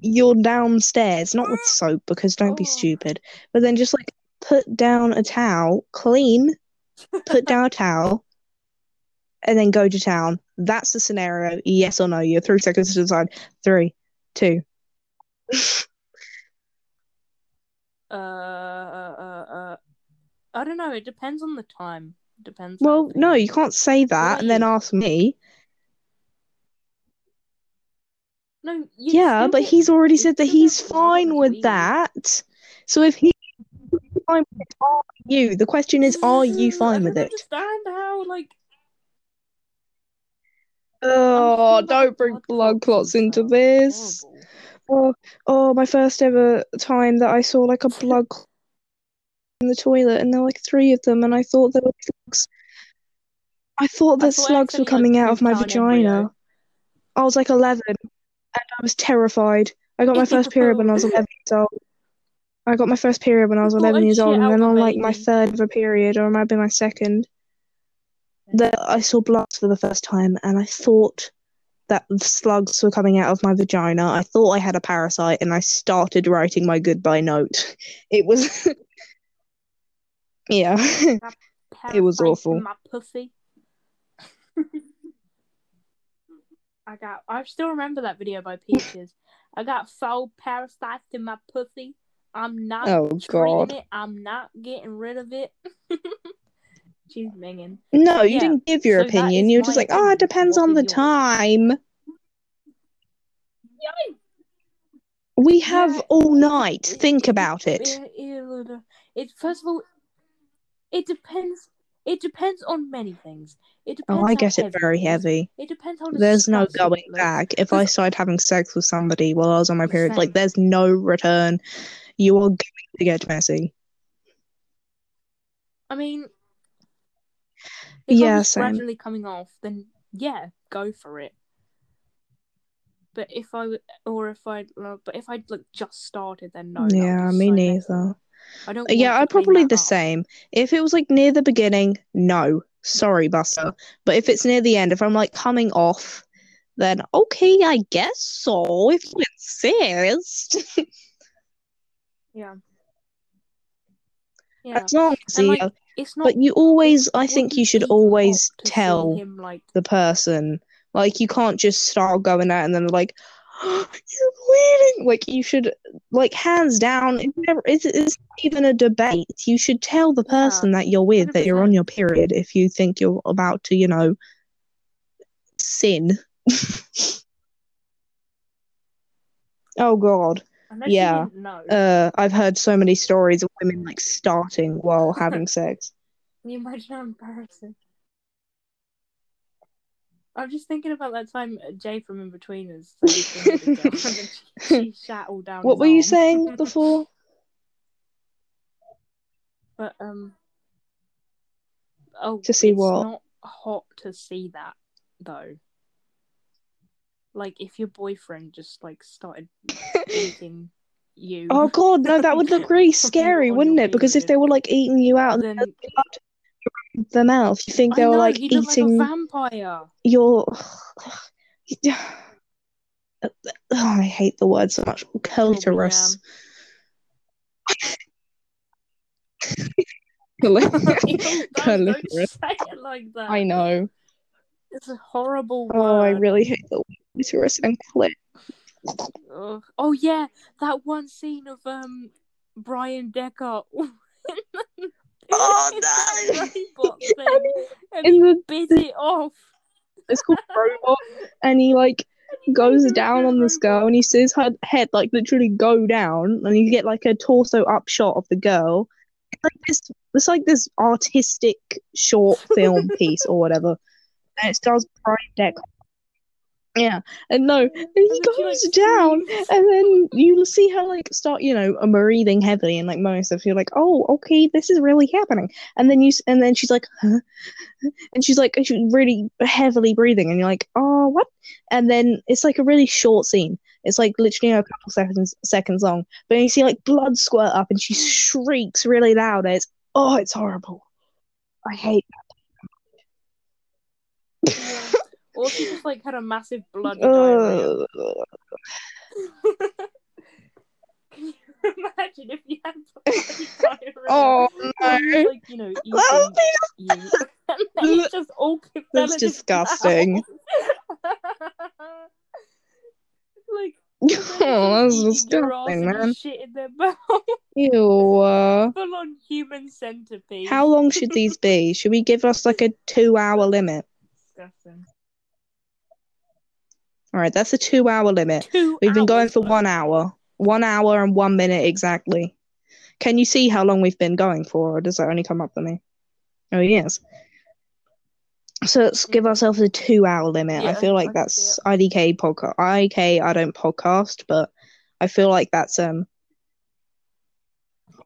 your downstairs, not with *laughs* soap because don't be Oh. stupid. But then just like put down a towel, clean, put down a towel, and then go to town. That's the scenario. Yes or no? You have three seconds to decide. Three, two. *laughs* Uh, uh, uh, uh, I don't know. It depends on the time. Depends. on Well, no, you can't say that and then ask me. No. Yeah, but he's already said that he's fine with that. So if he's fine with it, are you? The question is, are you fine with it? understand how like. Oh, don't bring blood clots into this. Oh, oh, my first ever time that I saw like a blood clot in the toilet, and there were like three of them, and I thought there were slugs. I thought I that thought slugs were coming out of my pooped out an vagina. I was like 11, and I was terrified. I got my *laughs* first period when I was 11 years old. I got my first period when I was thought 11 years old, and then the on like my third ever period, or it might be my second, that I saw blood for the first time, and I thought that slugs were coming out of my vagina. I thought I had a parasite, and I started writing my goodbye note. It was, *laughs* yeah, *laughs* It was awful. My pussy. *laughs* I got. I still remember that video by Peaches. I got four parasites in my pussy. I'm not Oh, God. it. I'm not getting rid of it. *laughs* She's minging. no, you Yeah, didn't give your so opinion. You were my just like, oh, it depends What on the yours? time. We have Yeah, all night. it- Think it- about it. It, it, first of all, it depends. It depends on many things. It depends. Oh, I get it very heavy. It depends how There's no going back. If I started having sex with somebody while I was on my period, like there's no return. You are going to get messy. I mean, if Yeah, I same. gradually coming off, then yeah, go for it. But if I or if I but if I'd like just started, then no. yeah, me so neither. messy. I don't. Yeah, I'd probably the up. same. If it was like near the beginning, no. Sorry, Buster. But if it's near the end, if I'm like coming off, then okay, I guess so. If you insist. *laughs* Yeah. Yeah, As long as and you like it's not. But you always, I think you should always hot to see tell him like. the person. Like you can't just start going out and then like, *gasps* you're bleeding. Like you should, like hands down. It's never. It's, it's not even a debate. You should tell the Yeah, person that you're with that you're on your period if you think you're about to, you know, sin. *laughs* oh God. Unless Yeah. you didn't know. Uh, I've heard so many stories of women like starting while *laughs* having sex. Can you imagine how embarrassing? I'm just thinking about that time Jay from In Between Us said he fingered a girl and then she, *laughs* she shat all down. What were you saying *laughs* before? But um, oh, To see it's what? not hot to see that though. Like if your boyfriend just like started *laughs* eating you, Oh God, no, that would look *laughs* really scary, wouldn't it? Because if they were like eating you out and then there's blood around their mouth, you think I they were know like you eating like a vampire. your. Oh, *sighs* *sighs* I hate the word so much. Clitoris. *laughs* Clitoris. don't say it like that. I know. It's a horrible word. Oh, I really hate the word clitoris and clit. Ugh. Oh yeah, that one scene of um Bryan Dechart. *laughs* Oh, *laughs* no. robot *laughs* thing, and he the bit it off. it's called robot, and he like goes down on this girl, and he sees her head, head like literally go down, and you get like a torso up shot of the girl. It's like this, it's like this artistic short film piece or whatever, and it stars Brian Deck. Yeah, and no, and he And then like, goes down, screams. and then you see her like start, you know, breathing heavily and like moaning stuff. You're like, oh, okay, this is really happening. And then you, and then she's like, huh? *laughs* and she's like, she's really heavily breathing, and you're like, oh, what? And then it's like a really short scene. It's like literally a couple seconds seconds long, but you see like blood squirt up, and she mm. shrieks really loud. And it's oh, it's horrible. I hate. Yeah. *laughs* Or she just like had a massive blood diarrhea. *laughs* Can you imagine if you had bloody *laughs* diarrhea? Oh no, like, you know, that would eating you. *laughs* just all That's disgusting. like, oh, that's disgusting, man. Shit in their mouth. Ew. Uh, Full on human centipede. how long should these be? Should we give us like a two-hour limit? Disgusting. All right, that's a two-hour limit. Two We've been going for one hour, one hour and one minute exactly. Can you see how long we've been going for, or does that only come up for me? Oh yes. So let's give ourselves a two-hour limit. I feel like I that's IDK podcast. IDK, I don't podcast, but I feel like that's um. Should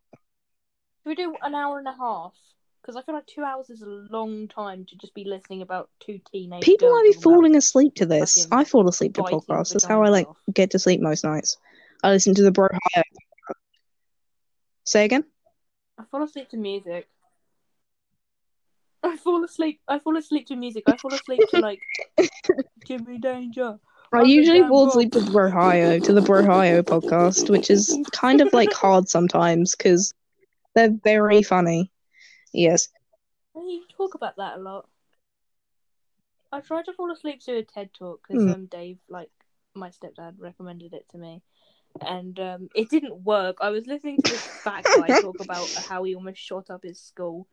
we do an hour and a half? Because I feel like two hours is a long time to just be listening about two teenage People might be falling asleep to this. I fall asleep to podcasts. That's how I like get to sleep most nights. I listen to the Bro Hire. Say again. I fall asleep to music. I fall asleep. I fall asleep to music. I fall asleep to like *laughs* Jimmy Danger. I usually fall asleep to the Brohio, to the Brohio podcast, which is kind of like *laughs* hard sometimes because they're very funny. Yes. You talk about that a lot. I tried to fall asleep to a TED talk because Hmm. um Dave, like my stepdad, recommended it to me, and um it didn't work. I was listening to this fat guy *laughs* talk about how he almost shot up his school,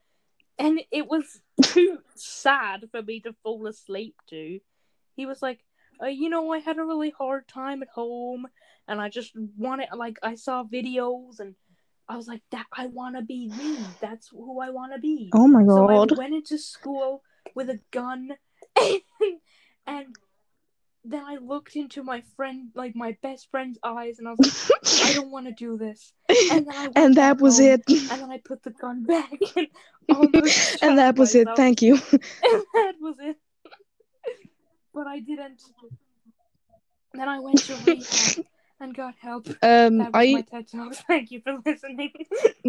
and it was *laughs* too sad for me to fall asleep to. He was like, uh, you know, I had a really hard time at home, and I just wanted, like, I saw videos, and I was like, that I want to be me. That's who I want to be. Oh my god! So I went into school with a gun, *laughs* and then I looked into my friend, like my best friend's eyes, and I was like, I don't want to do this. And *laughs* and that was home, it. And then I put the gun back, *laughs* and and that was it. Thank you. And that was it. but I didn't. Then I went to rehab and God help. Um, I my TED talk. *laughs* Thank you for listening.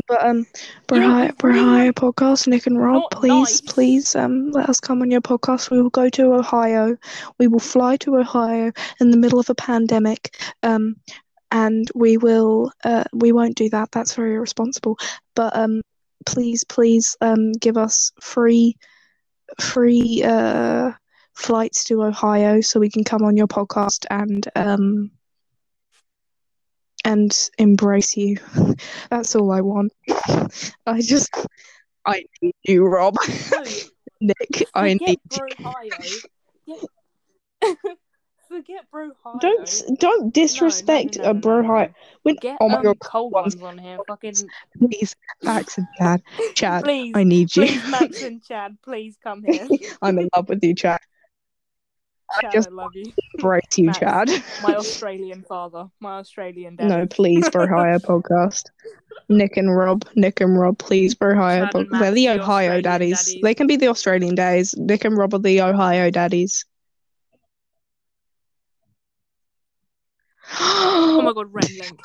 but um, Brohio, it's really, Brohio podcast, Nick and Rob, not please, nice. please, um, let us come on your podcast. We will go to Ohio. We will fly to Ohio in the middle of a pandemic. Um, and we will, uh, we won't do that. That's very irresponsible. But um, please, please, um, give us free, free, uh, flights to Ohio so we can come on your podcast and um and embrace you. *laughs* That's all I want. *laughs* I just I need you, Rob. No, *laughs* Nick, I forget need you. Brohio. Yeah. forget Brohio. Don't don't disrespect no, no, a no, bro no, hi. no. When, Get oh my um, god, cold ones. ones on here. Fucking please, Max and Chad. Chad, please, I need you. please, Max and Chad, please come here. I'm in love with you, Chad. I just I love you. *laughs* embrace you, Max, Chad. My *laughs* Australian father, my Australian dad. No, please, Brohio podcast. *laughs* Nick and Rob, Nick and Rob, please, Brohio podcast. They're the the Ohio Australian daddies. daddies. They can be the Australian daddies. Nick and Rob are the Ohio daddies. Oh my god, *gasps* Rhett Link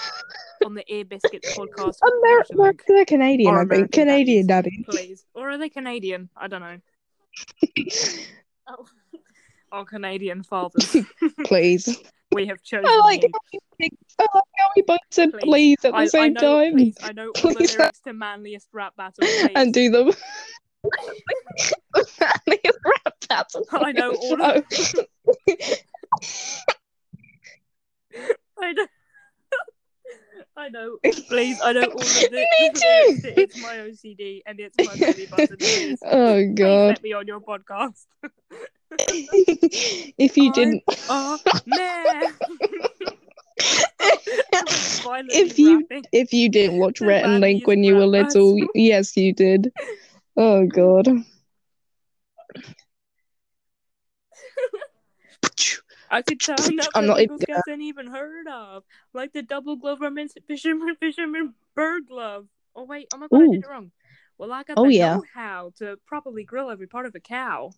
on the Ear Biscuits podcast. Amer- Ren they're Canadian, Or I think. American Canadian daddies. Please. Or are they Canadian? I don't know. Oh, Our Canadian fathers. *laughs* please. we have chosen I like you. how we, I like how we both said Please. please, at the I, I same know, time Please, I know all the Please. lyrics to Manliest Rap Battle. Please. and do them. *laughs* manliest rap battles. I know all Oh. *laughs* I know. I know. Please, I know all of it. Me too. It's my OCD and it's my belly button. Please, Oh please god. let me on your podcast. *laughs* if you I'm didn't man. If you- rapping. if you didn't watch The Rhett and Link when you were little, yes you did. Oh god. I could tell I'm not even ain't even heard of, like the double glove romance fisherman fisherman bird glove. Oh wait, oh my god, I Ooh. did it wrong. Well, I got Oh, the yeah. know-how to properly grill every part of a cow,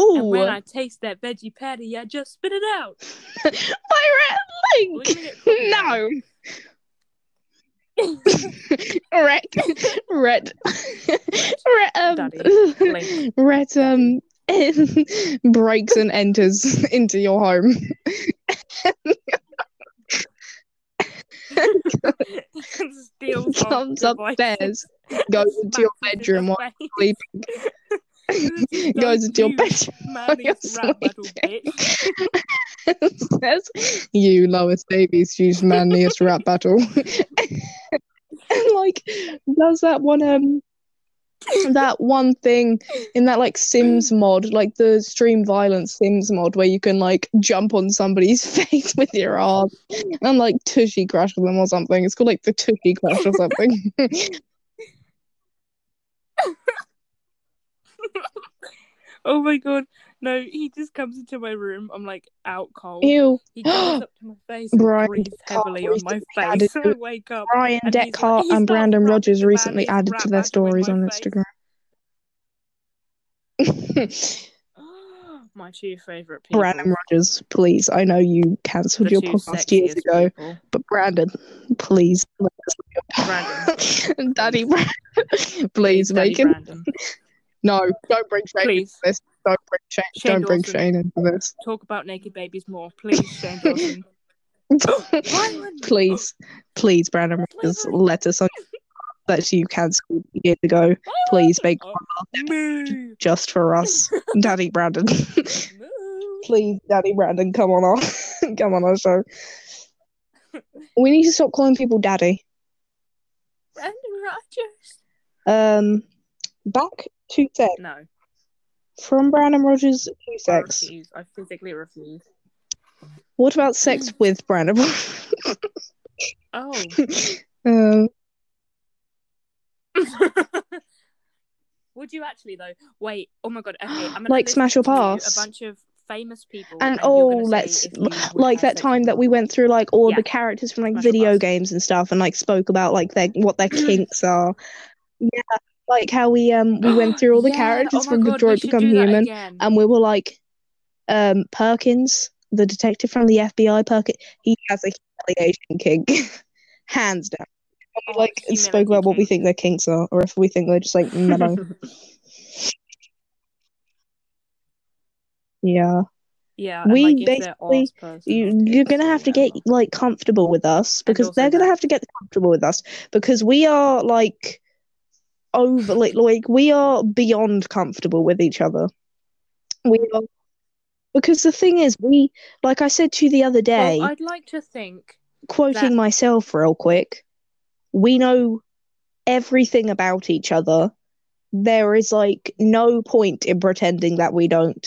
Oh, when I taste that veggie patty, I just spit it out. my Rhett We're and gonna get copyrighted. Link. *laughs* No. *laughs* Rhett, Rhett, Rhett, um, Daddy, Link. Rhett, um, *laughs* breaks and enters into your home. Steals Comes upstairs, goes into your Smacks us in bedroom the while face. sleeping, Don't goes into your *laughs* *laughs* you bedroom you're rap battle, sleeping. bitch. says, "You Lois Davies, choose manliest rap battle." and like, does that one um that one thing in that like Sims *laughs* mod, like the stream violence Sims mod, where you can like jump on somebody's face with your arm and like tushy crash them or something. It's called like the tushy crash or something. *laughs* Oh my god. No, he just comes into my room. I'm like out cold. Ew. He comes up to my face and Bryan breathes heavily on my face. *laughs* I wake up. Bryan And like- Dechart and Brandon Rogers recently added to their stories on face. Instagram. *gasps* my two favorite people. Brandon Rogers, please. I know you cancelled your podcast years ago, people. but Brandon, please. Brandon. *laughs* Daddy Brandon, please Daddy make him. Brandon. No, don't bring Shane Please. into this. Don't bring Shane. Shane don't bring. Shane into this. Talk about naked babies more. Please, Shane Dawson. *laughs* Please, please, Brandon Rogers, let us on that you cancelled years ago. Please make Oh, just for us, *laughs* Daddy Brandon. Please, Daddy Brandon, come on our *laughs* come on our show. We need to stop calling people daddy. Brandon Rogers. Um, back to sex No. from Brandon Rogers I sex. refuse. I physically refuse. What about sex with Brandon? Rogers? Oh. *laughs* um, *laughs* Would you actually though? Wait. Oh my god. Okay. I'm gonna Like Smash or Pass? A bunch of famous people. and you're oh, let's if you would like that time that we went through like all Yeah. the characters from like Smash video games and stuff, and like spoke about like their what their *clears throat* kinks are. Yeah, like how we um we went through all the *gasps* Yeah, characters oh from God, Detroit Become Human, again. and we were like, um, Perkins, the detective from the FBI, Perkins, he has a humiliation kink, *laughs* hands down. And we Oh, like spoke about what we think their kinks are, or if we think they're just like *laughs* mellow. yeah, yeah. We like basically- you you're gonna have to get like comfortable with us because they're gonna have to get comfortable with us because we are like over like like we are beyond comfortable with each other. We are because the thing is we like I said to you the other day, Well, I'd like to think. quoting that- myself real quick, we know everything about each other. There is like no point in pretending that we don't.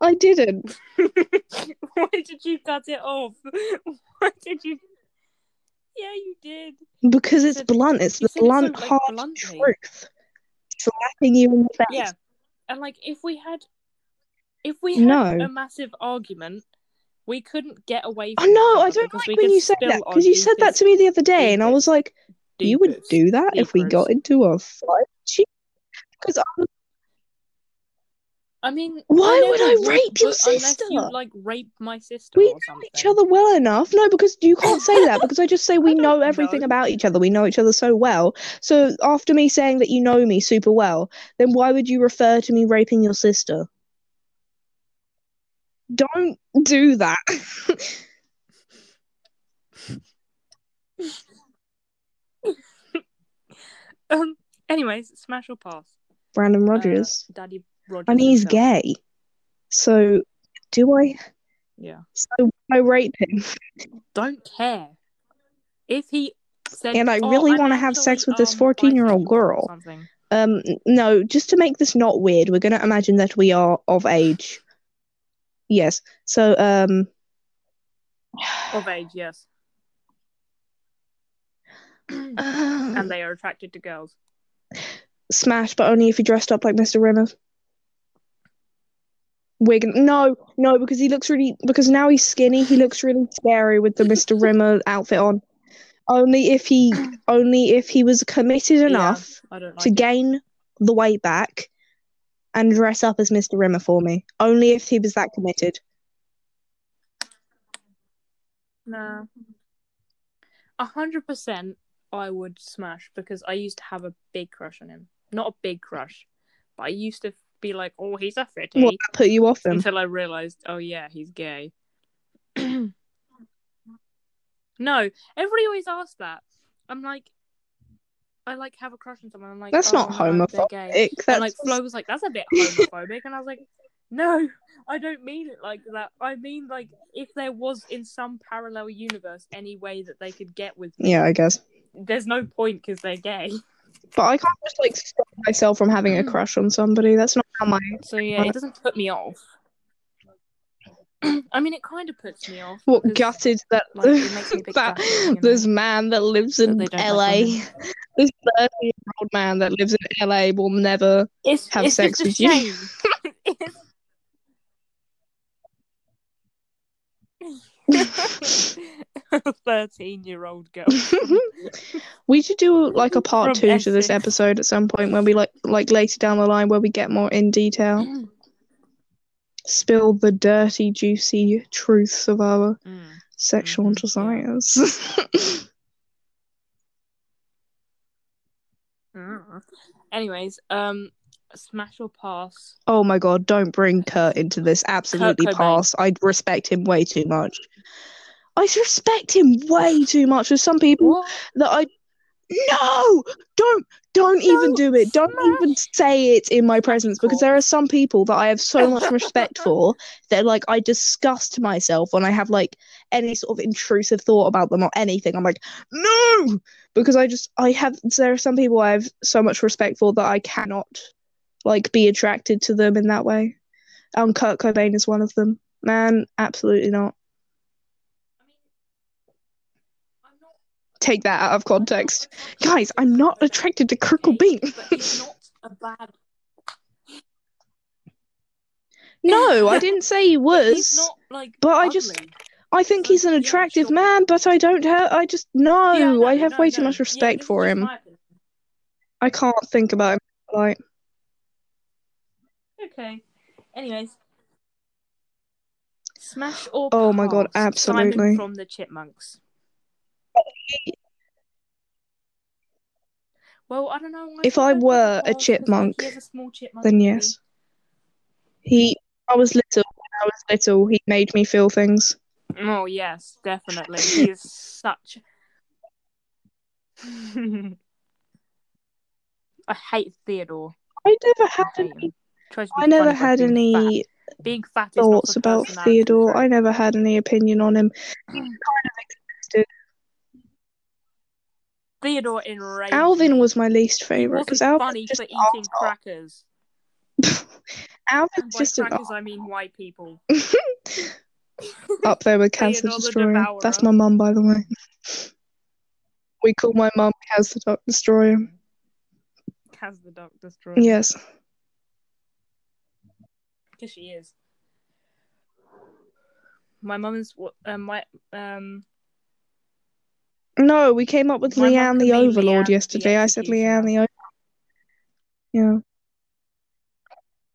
I didn't. *laughs* Why did you cut it off? *laughs* Why did you? Yeah, you did. Because You it's said- blunt. It's the said it so, blunt, like, hard bluntly. truth. Slapping you in the face. Yeah, and like if we had, if we had No. a massive argument, we couldn't get away. from Oh no, I don't like when you say that because you said that to me the other day, and I was deepest, like, "You would deepest do that if we got into a fight?" Because I mean, Why would I rape your sister? you like rape my sister we know each other well enough. No, because you can't say that because I just say *laughs* we know everything know. about each other. We know each other so well. So after me saying that you know me super well, then why would you refer to me raping your sister? Don't do that. *laughs* Um. Anyways, smash or pass. Brandon Uh, Rogers. Daddy, Rogers and he's himself. gay. So, do I? Yeah. So I rape him? Don't care. If he said, And I "Oh, really I'm wanna have sex with this um, 14-year-old girl. Um, no, just to make this not weird, we're gonna imagine that we are of age. Yes. So, um, Of age, yes. *sighs* And they are attracted to girls. smash, but only if he dressed up like Mr. Rimmer. Wig. No, no, because he looks really. Because now he's skinny, he looks really scary with the Mr. Rimmer outfit on. Only if he, only if he was committed enough don't like to it. gain the weight back and dress up as Mr. Rimmer for me. Only if he was that committed. Nah. A hundred percent I would smash because I used to have a big crush on him. Not a big crush, but I used to be like, oh, he's a fitty. What that put you off him? Until I realized, oh yeah, he's gay. *clears throat* no, everybody always asks that. I'm like, I like have a crush on someone. I'm like, That's oh, not no, gay. homophobic. And That's like Flo was like, that's a bit *laughs* homophobic, and I was like, no, I don't mean it like that. I mean like if there was in some parallel universe any way that they could get with me, yeah, I guess. there's no point because they're gay. *laughs* But I can't just like stop myself from having a mm. crush on somebody. That's not how my. So yeah, it doesn't put me off. *clears throat* I mean, it kind of puts me off. What gutted that, like, it makes me *laughs* a bit that you know, this man that lives in don't LA, like *laughs* this thirty-year-old man that lives in LA will never. It's, have it's sex with a you. *laughs* shame. *laughs* Thirteen-year-old girl. *laughs* we should do like a part From two to this episode at some point when we like like later down the line where we get more in detail, *clears throat* spill the dirty, juicy truths of our Mm. sexual Mhm, desires. *laughs* Mm. Anyways, um, smash or pass? oh my god, don't bring Kurt into this. Absolutely Cobain. pass. I respect him way too much. I respect him way too much. There's some people What? that I no don't don't even do it don't smash. even say it in my presence because there are some people that i have so much *laughs* respect for that like i disgust myself when i have like any sort of intrusive thought about them or anything i'm like no because i just i have there are some people i have so much respect for that i cannot like be attracted to them in that way and kurt cobain is one of them man absolutely not I mean, I'm not. take that out of context guys i'm not attracted to kurt cobain but he's not *laughs* a bad. No, I didn't say he *laughs* He's was. not like. but I just- I think he's an attractive man, but I don't have. I just no. I have way too much respect for him. I can't think about him like. Okay. Anyways. Smash or Oh my God, pass? absolutely. Simon from the Chipmunks. Well, I don't know. If I were a chipmunk, chipmunk Then yes, he. I was little. When I was little, he made me feel things. Oh yes, definitely. He is such. *laughs* I hate Theodore. I never had any. him. I never had any fat. Being fat thoughts about Theodore. I never had any opinion on him. He kind of existed. Theodore enraged Alvin was my least favorite because Alvin's funny just for eating crackers. *laughs* Alvin's just an crackers, I mean white people. *laughs* up there with Cancer Theodore Destroyer. That's my mum, by the way. We call my mum Kaz the Dark Destroyer. Kaz the Destroyer. Yes. Because she is. My mum's um my um No, we came up with Leanne the Overlord Leanne the yesterday. I said Leanne the Overlord. Yeah.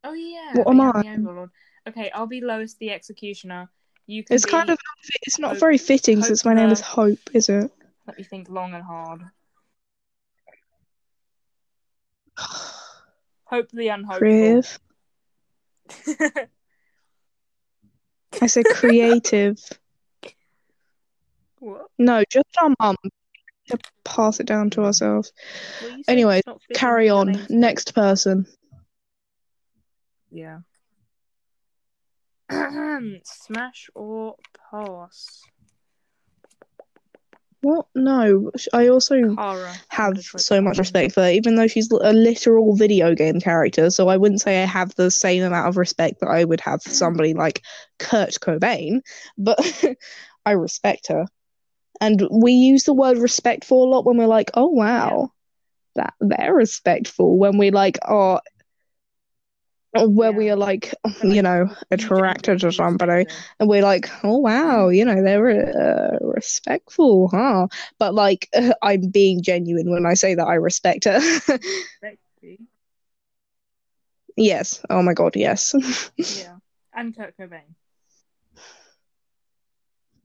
Oh yeah. What am I? the Overlord. Okay, I'll be Lois the Executioner. You can It's kind of it's not Hope- very fitting Hope since my name is Hope, is it? let me think long and hard. *sighs* Hope the unhopeful. Creative. I said creative. what? No, just our mum. To pass it down to ourselves. Well, you said Anyways, it's not fitting Carry on. Next person. Yeah. *clears throat* Smash or pass? What? No. I also Kara. have so much respect for her, even though she's a literal video game character. So I wouldn't say I have the same amount of respect that I would have for hmm. somebody like Kurt Cobain, but *laughs* I respect her. And we use the word respectful a lot when we're like, oh wow, that they're respectful. When we like are, where we are like, *laughs* you know, attracted to somebody. And we're like, oh wow, you know, they're uh, respectful, huh? But like, *laughs* I'm being genuine when I say that I respect her. Yes. Oh my god, yes. Yeah. And Kurt Cobain.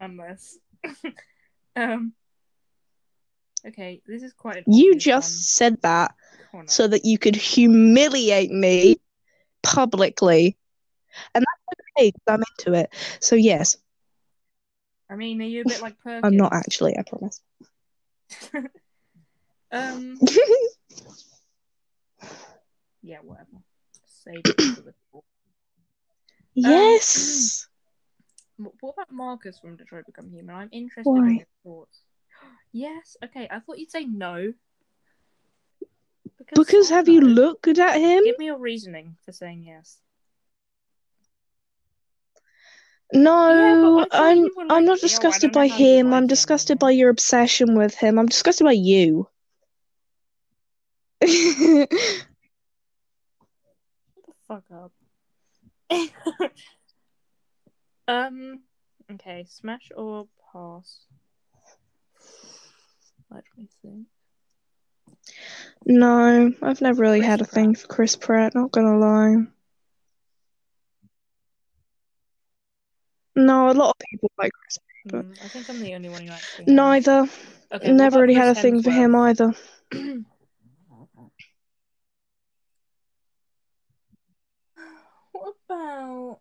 Unless. *laughs* um. Okay, this is quite you just said that. Connor. so that you could humiliate me publicly, and that's okay. I'm into it. So yes, I mean, are you a bit like Perkins? I'm not actually. I promise. *laughs* um. *laughs* Yeah, whatever. Save the. yes. Wh- What about Markus from Detroit Become Human? I'm interested Why? in your thoughts. *gasps* Yes. Okay. I thought you'd say no. Because I have you looked at him? Give me your reasoning for saying yes. No, Yeah, I'm you were I'm not disgusted by him. like I'm disgusted anymore." by your obsession with him. I'm disgusted by you. *laughs* Shut the fuck up. *laughs* um. Okay. Smash or pass? Let me think. No, I've never really Chris had a thing for Chris Pratt, not gonna lie. No, a lot of people like Chris But- Hmm, I think I'm the only one who actually. Pratt. Neither. Okay. what never about really had a Chris thing for him either. *clears throat* What about?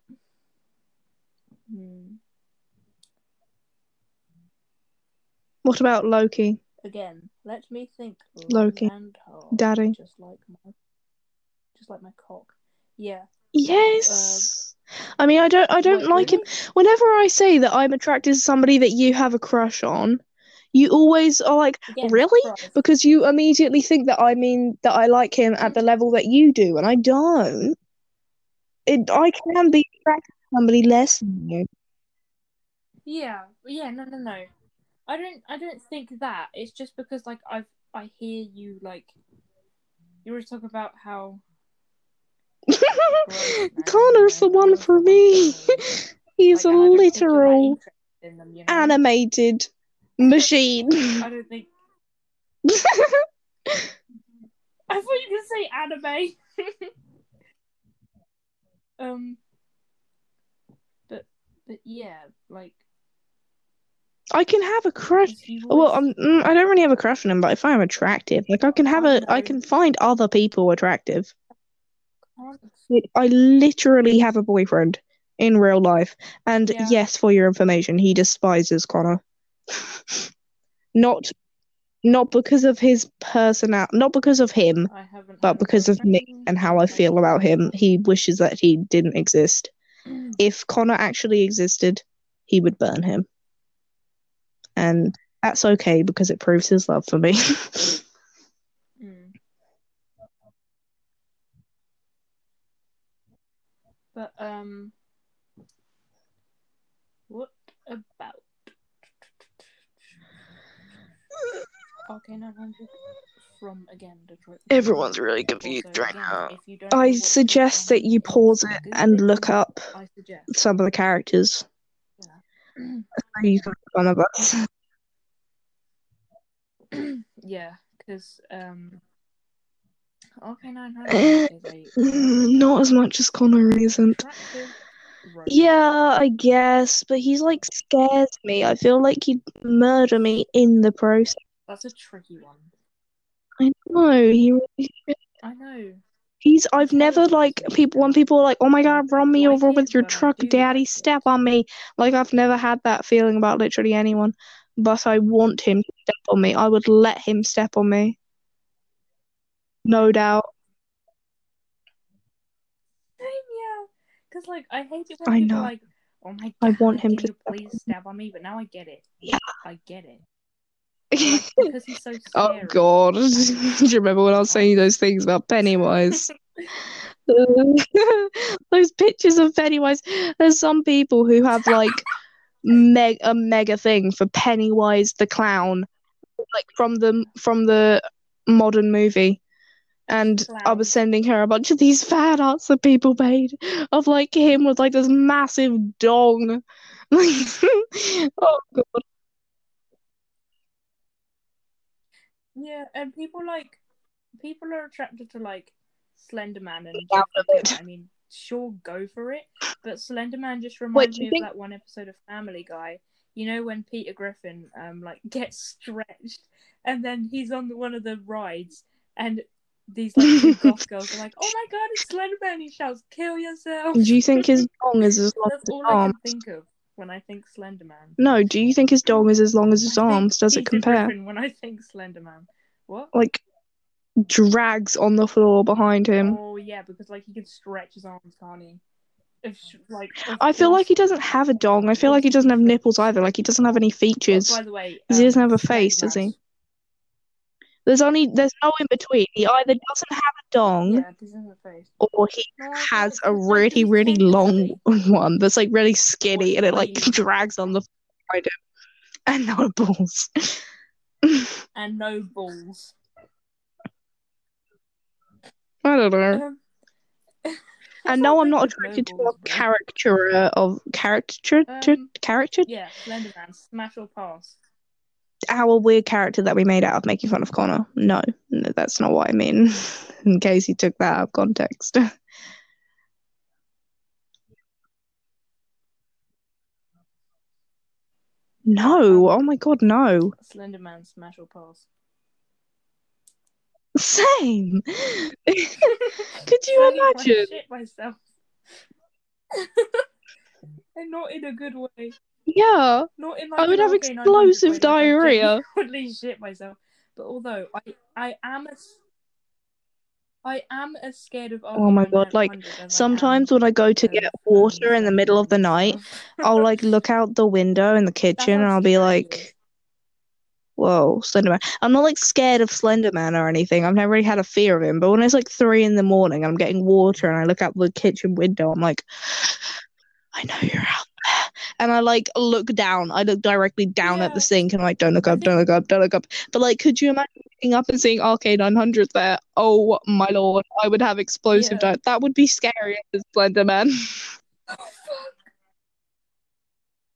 Hmm. What about Loki? Again, let me think. Loki. Daddy. just like my, just like my cock. Yeah. Yes. Uh, I mean, I don't I don't Wait, like him. Whenever I say that I'm attracted to somebody that you have a crush on, you always are like, Again, really? Because you immediately think that I mean that I like him at the mm. level that you do, and I don't. It I can be attracted to somebody less than you. Yeah, yeah, no, no, no. I don't, I don't think that. It's just because like I've, I hear you like, you always talk about how. *laughs* Connor's the one for me. *laughs* He's like, a and I don't think you're that literal them, you know? animated machine. *laughs* I don't think. I thought you could say anime. um, but but yeah, like I can have a crush. Well, I'm, mm, I don't really have a crush on him, but if I'm attractive, like I can have a, I can find other people attractive. Like, I literally have a boyfriend in real life, and Yeah. yes, for your information, he despises Connor. *laughs* not, not because of his personal, not because of him, but because of me and how I feel about him. He wishes that he didn't exist. If Connor actually existed, he would burn him. And that's okay because it proves his love for me. *laughs* Mm. But um, what about RK900 from again Detroit? Everyone's really confused Also, right now. if you don't know I suggest that you pause it and look up some of the characters. You can fun of us. yeah, because um, RK900 *laughs* is Not as much as Connor isn't. Yeah, I guess, but he's like scares me. I feel like he'd murder me in the process. That's a tricky one. I know he. really- I know. He's. I've never like people when people are like, "Oh my God, run me over with your truck, daddy! Step on me!" Like I've never had that feeling about literally anyone, but I want him to step on me. I would let him step on me. No doubt. Same, Because like I hate it when I people know. are like, "Oh my I want him to step please stab on me?" But now I get it. Yeah. I get it. Because he's so oh. God! *laughs* Do you remember when I was saying those things about Pennywise? *laughs* *laughs* those pictures of Pennywise. There's some people who have like meg a mega thing for Pennywise the clown, like from the from the modern movie. And I was sending her a bunch of these fan arts that people made of like him with like this massive dong. Oh god. Yeah, and people like people are attracted to like Slenderman and Yeah, I love Killer. I mean, sure, go for it. But Slenderman just reminds me you of that one episode of Family Guy. You know when Peter Griffin um like *laughs* gets stretched and then he's on the, one of the rides and these like two *laughs* goth girls are like, "Oh my god, it's Slenderman!" He shouts, "Kill yourself!" do you think his *laughs* dong is as long as That's his all I can think of when I think Slenderman. No, do you think his dong is as long as his I arms? Does it compare? When I think Slenderman. What? Like drags on the floor behind him. Oh yeah, because like he can stretch his arms, can't he? If like, of I feel like he doesn't have a dong. I feel like he doesn't have nipples either. Like he doesn't have any features. by the way, Because he doesn't um, have a face, does he? There's only there's no in between. He either doesn't have a dong Yeah, this isn't the face. or he No, has a really, really long one that's like really skinny and it like drags on the him. And no balls. *laughs* and no balls. I don't know. Um, And no, I'm not attracted no to a caricature of caricature Um, character Yeah, Slenderman, smash or pass. Our weird character that we made out of making fun of Connor. No, no that's not what I mean. *laughs* In case you took that out of context. *laughs* No, oh my god, no. Slenderman, smash or pass. Same. *laughs* Could you imagine? shit myself. and not in a good way. Yeah. Not in like I would have explosive way, diarrhea. I genuinely *laughs* shit myself. But although I I am as I am as scared of Oh my God, like, Sometimes when I go to get water in the middle of the night, *laughs* I'll like look out the window in the kitchen and I'll be like, whoa, Slenderman. I'm not like scared of Slenderman or anything. I've never really had a fear of him. But when it's like three in the morning, I'm getting water and I look out the kitchen window, I'm like, I know you're out there. And I like look down. I look directly down at the sink and I'm like, don't look up, don't look up, don't look up. But like, could you imagine looking up and seeing RK900 there? Oh my lord, I would have explosive Yeah. di- That would be scary as Slenderman. Oh,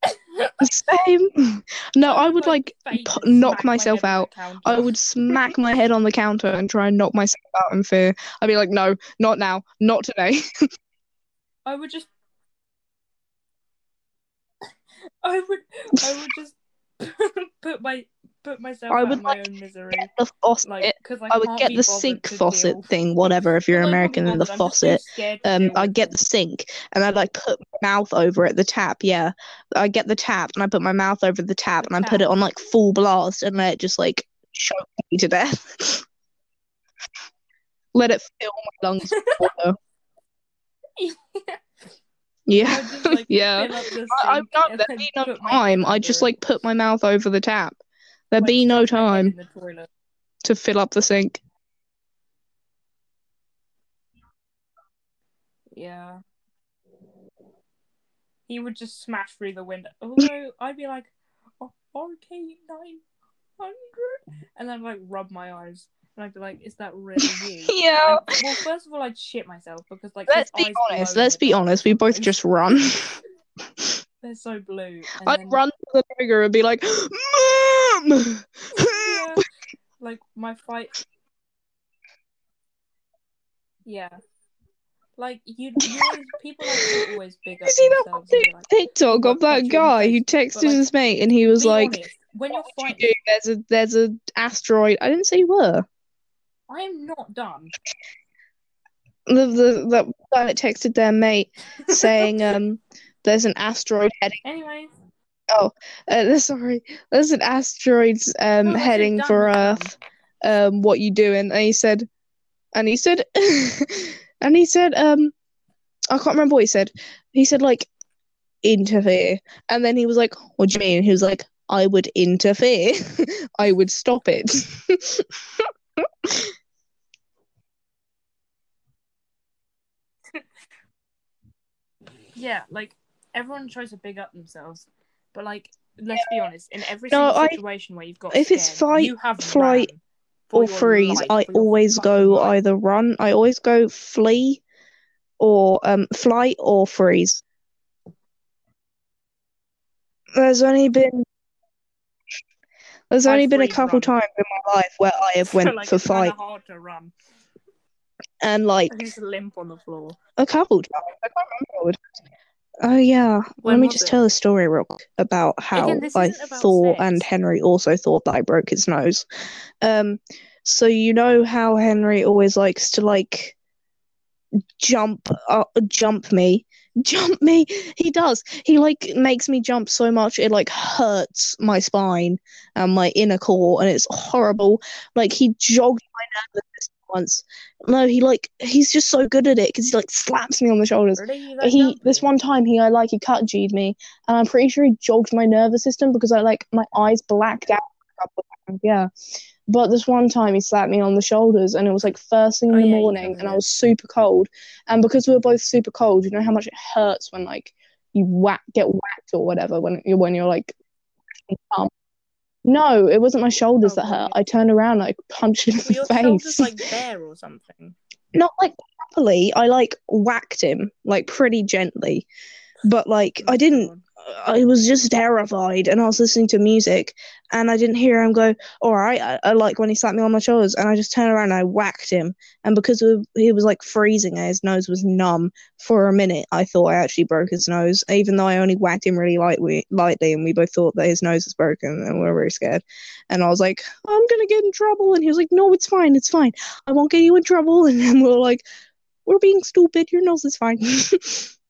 *laughs* Same. No, I would like and knock my myself the out. I would smack my head on the counter and try and knock myself out in fear. I'd be like, no, not now, not today. *laughs* I would just *laughs* I would I would just *laughs* put my put myself I would my like own misery. Get the faucet. Like I, I would get the sink faucet deal. thing, whatever, if you're Well, American, and the I'm faucet. Um, I get the sink and I'd like put my mouth over it, the tap, yeah. I get the tap and I put my mouth over the tap The and I put it on like full blast and let it just like choke me to death. *laughs* Let it fill my lungs with water. Yeah. I just, like, *laughs* Yeah. the I, sink no, there'd be no put my head time. I just like put my mouth over the tap. There'd Like, be no stuff my head time in the toilet. to fill up the sink. Yeah. He would just smash through the window. *laughs* Although I'd be like, oh, RK nine hundred, and then like rub my eyes, and I'd be like, is that really *laughs* you? Yeah. And- well, first of all, I'd shit myself because like Let's be honest. Let's be honest. We both just *laughs* run. They're so blue. And I'd then, run to the trigger and be like, Mom! Yeah, like my fight. Yeah. Like you, you always, people like always big up You see that like, TikTok "Oh, of that punch you in the guy who texted like, his mate and he was like, honest, when you're fighting, you? There's a there's a asteroid." I didn't say you were. I am not done. The the that guy that texted their mate saying, *laughs* "Um, there's an asteroid heading." Anyways, Uh, *laughs* sorry, there's an asteroid um heading for. Earth. Um, what you doing? And he said, and he said, *laughs* and he said, um, I can't remember what he said. He said like interfere, and then he was like, "What do you mean?" He was like, "I would interfere. I would stop it." Yeah, like everyone tries to big up themselves, but like let's be honest, in every No, single I- situation where you've got if it's scared, fight, you have flight, ran for or your freeze, life, I for your always fucking go life. either run. I always go flee, or um flight or freeze. There's only been there's I only been a freeze couple run. times in my life where I have *laughs* went like, for it's kinda fight, hard to run. And like just limp on the floor. a couple. I can't remember. Oh yeah, When let me just it? tell a story real quick about how Again, I about thought sex. and Henry also thought that I broke his nose. Um, so you know how Henry always likes to like jump, uh, jump me, *laughs* jump me. He does. He like makes me jump so much it like hurts my spine and my inner core, and it's horrible. Like he jogged my nervous once. No, he like he's just so good at it because he like slaps me on the shoulders. He this one time he I like he cut G'd me, and I'm pretty sure he jogged my nervous system because I like my eyes blacked out. a couple of times, Yeah, but this one time he slapped me on the shoulders, and it was like first thing in Oh, the yeah, morning, and I was super cold, and because we were both super cold, you know how much it hurts when like you whack get whacked or whatever when you're when you're like. No, it wasn't my shoulders Oh, that hurt. I turned around, I punched him in the your face. shoulders like bare or something? *laughs* not like properly. I like whacked him like pretty gently, but like Oh, I didn't. I was just terrified, and I was listening to music, and I didn't hear him go. All right, I, I like when he slapped me on my shoulders, and I just turned around and I whacked him, and because he was like freezing and his nose was numb for a minute, I thought I actually broke his nose, even though I only whacked him really lightly, lightly, and we both thought that his nose was broken, and we were very scared. And I was like, I'm gonna get in trouble, and he was like, No, it's fine, it's fine. I won't get you in trouble. *laughs* And then we're like, We're being stupid. Your nose is fine. *laughs*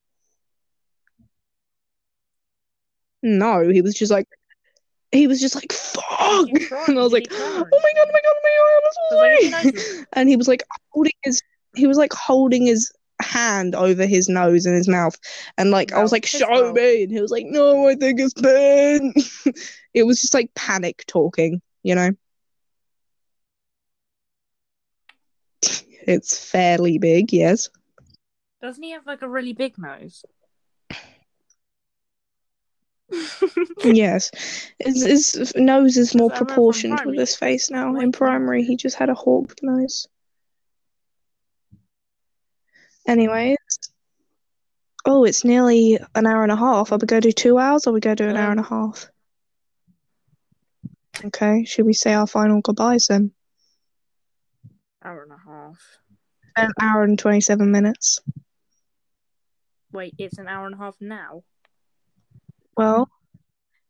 no, he was just like, he was just like, fuck. Did you try? And I was like, oh my god, oh my god, oh my god, I'm sorry. was And he was like holding his, he was like holding his hand over his nose and his mouth. And like, I was like, show mouth. me. And he was like, no, I think it's Ben. *laughs* it was just like panic talking, you know? It's fairly big, yes. Doesn't he have like a really big nose? Yes. His, his nose is more Because I remember from proportioned with his face now. In primary, he just had a hawk nose. Anyways. Oh, it's nearly an hour and a half. Are we going to do two hours or are we go to do an hour and a half? Okay, should we say our final goodbyes then? Hour and a half. An hour and 27 minutes. Wait, it's an hour and a half now. Well,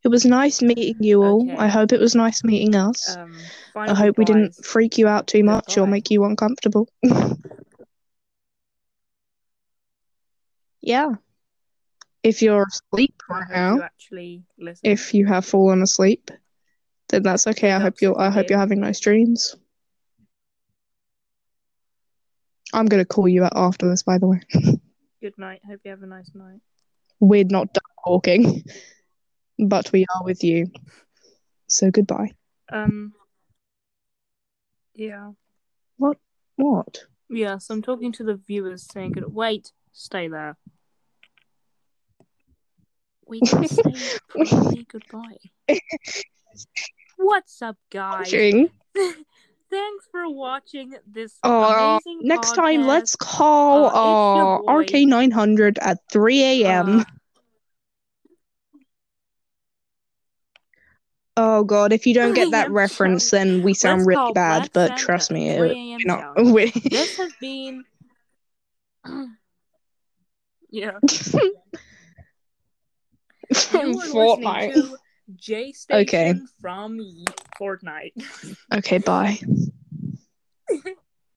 it was nice meeting you all. Okay. I hope it was nice meeting us. Um, I hope we didn't freak you out too much or make you uncomfortable. *laughs* yeah. If you're asleep right now, you actually listen. if you have fallen asleep, then that's okay. I hope you're I hope you're having nice dreams. I'm gonna call you out after this, by the way. *laughs* Good night. Hope you have a nice night. We're not done talking, *laughs* but we are with you. So goodbye. Um. Yeah. What? What? Yeah, so I'm talking to the viewers saying good. Wait, stay there. We can *laughs* say goodbye. *laughs* What's up, guys? Thanks for watching this amazing next time let's call Uh, uh. RK900 at 3 a.m. Oh god, if you don't get *laughs* that reference, then we sound Let's really bad. Black But trust me, it, we're not. challenge. *laughs* we This has been. *clears throat* yeah. *laughs* Listening Fortnite. J Station Okay. from Fortnite. Okay, bye.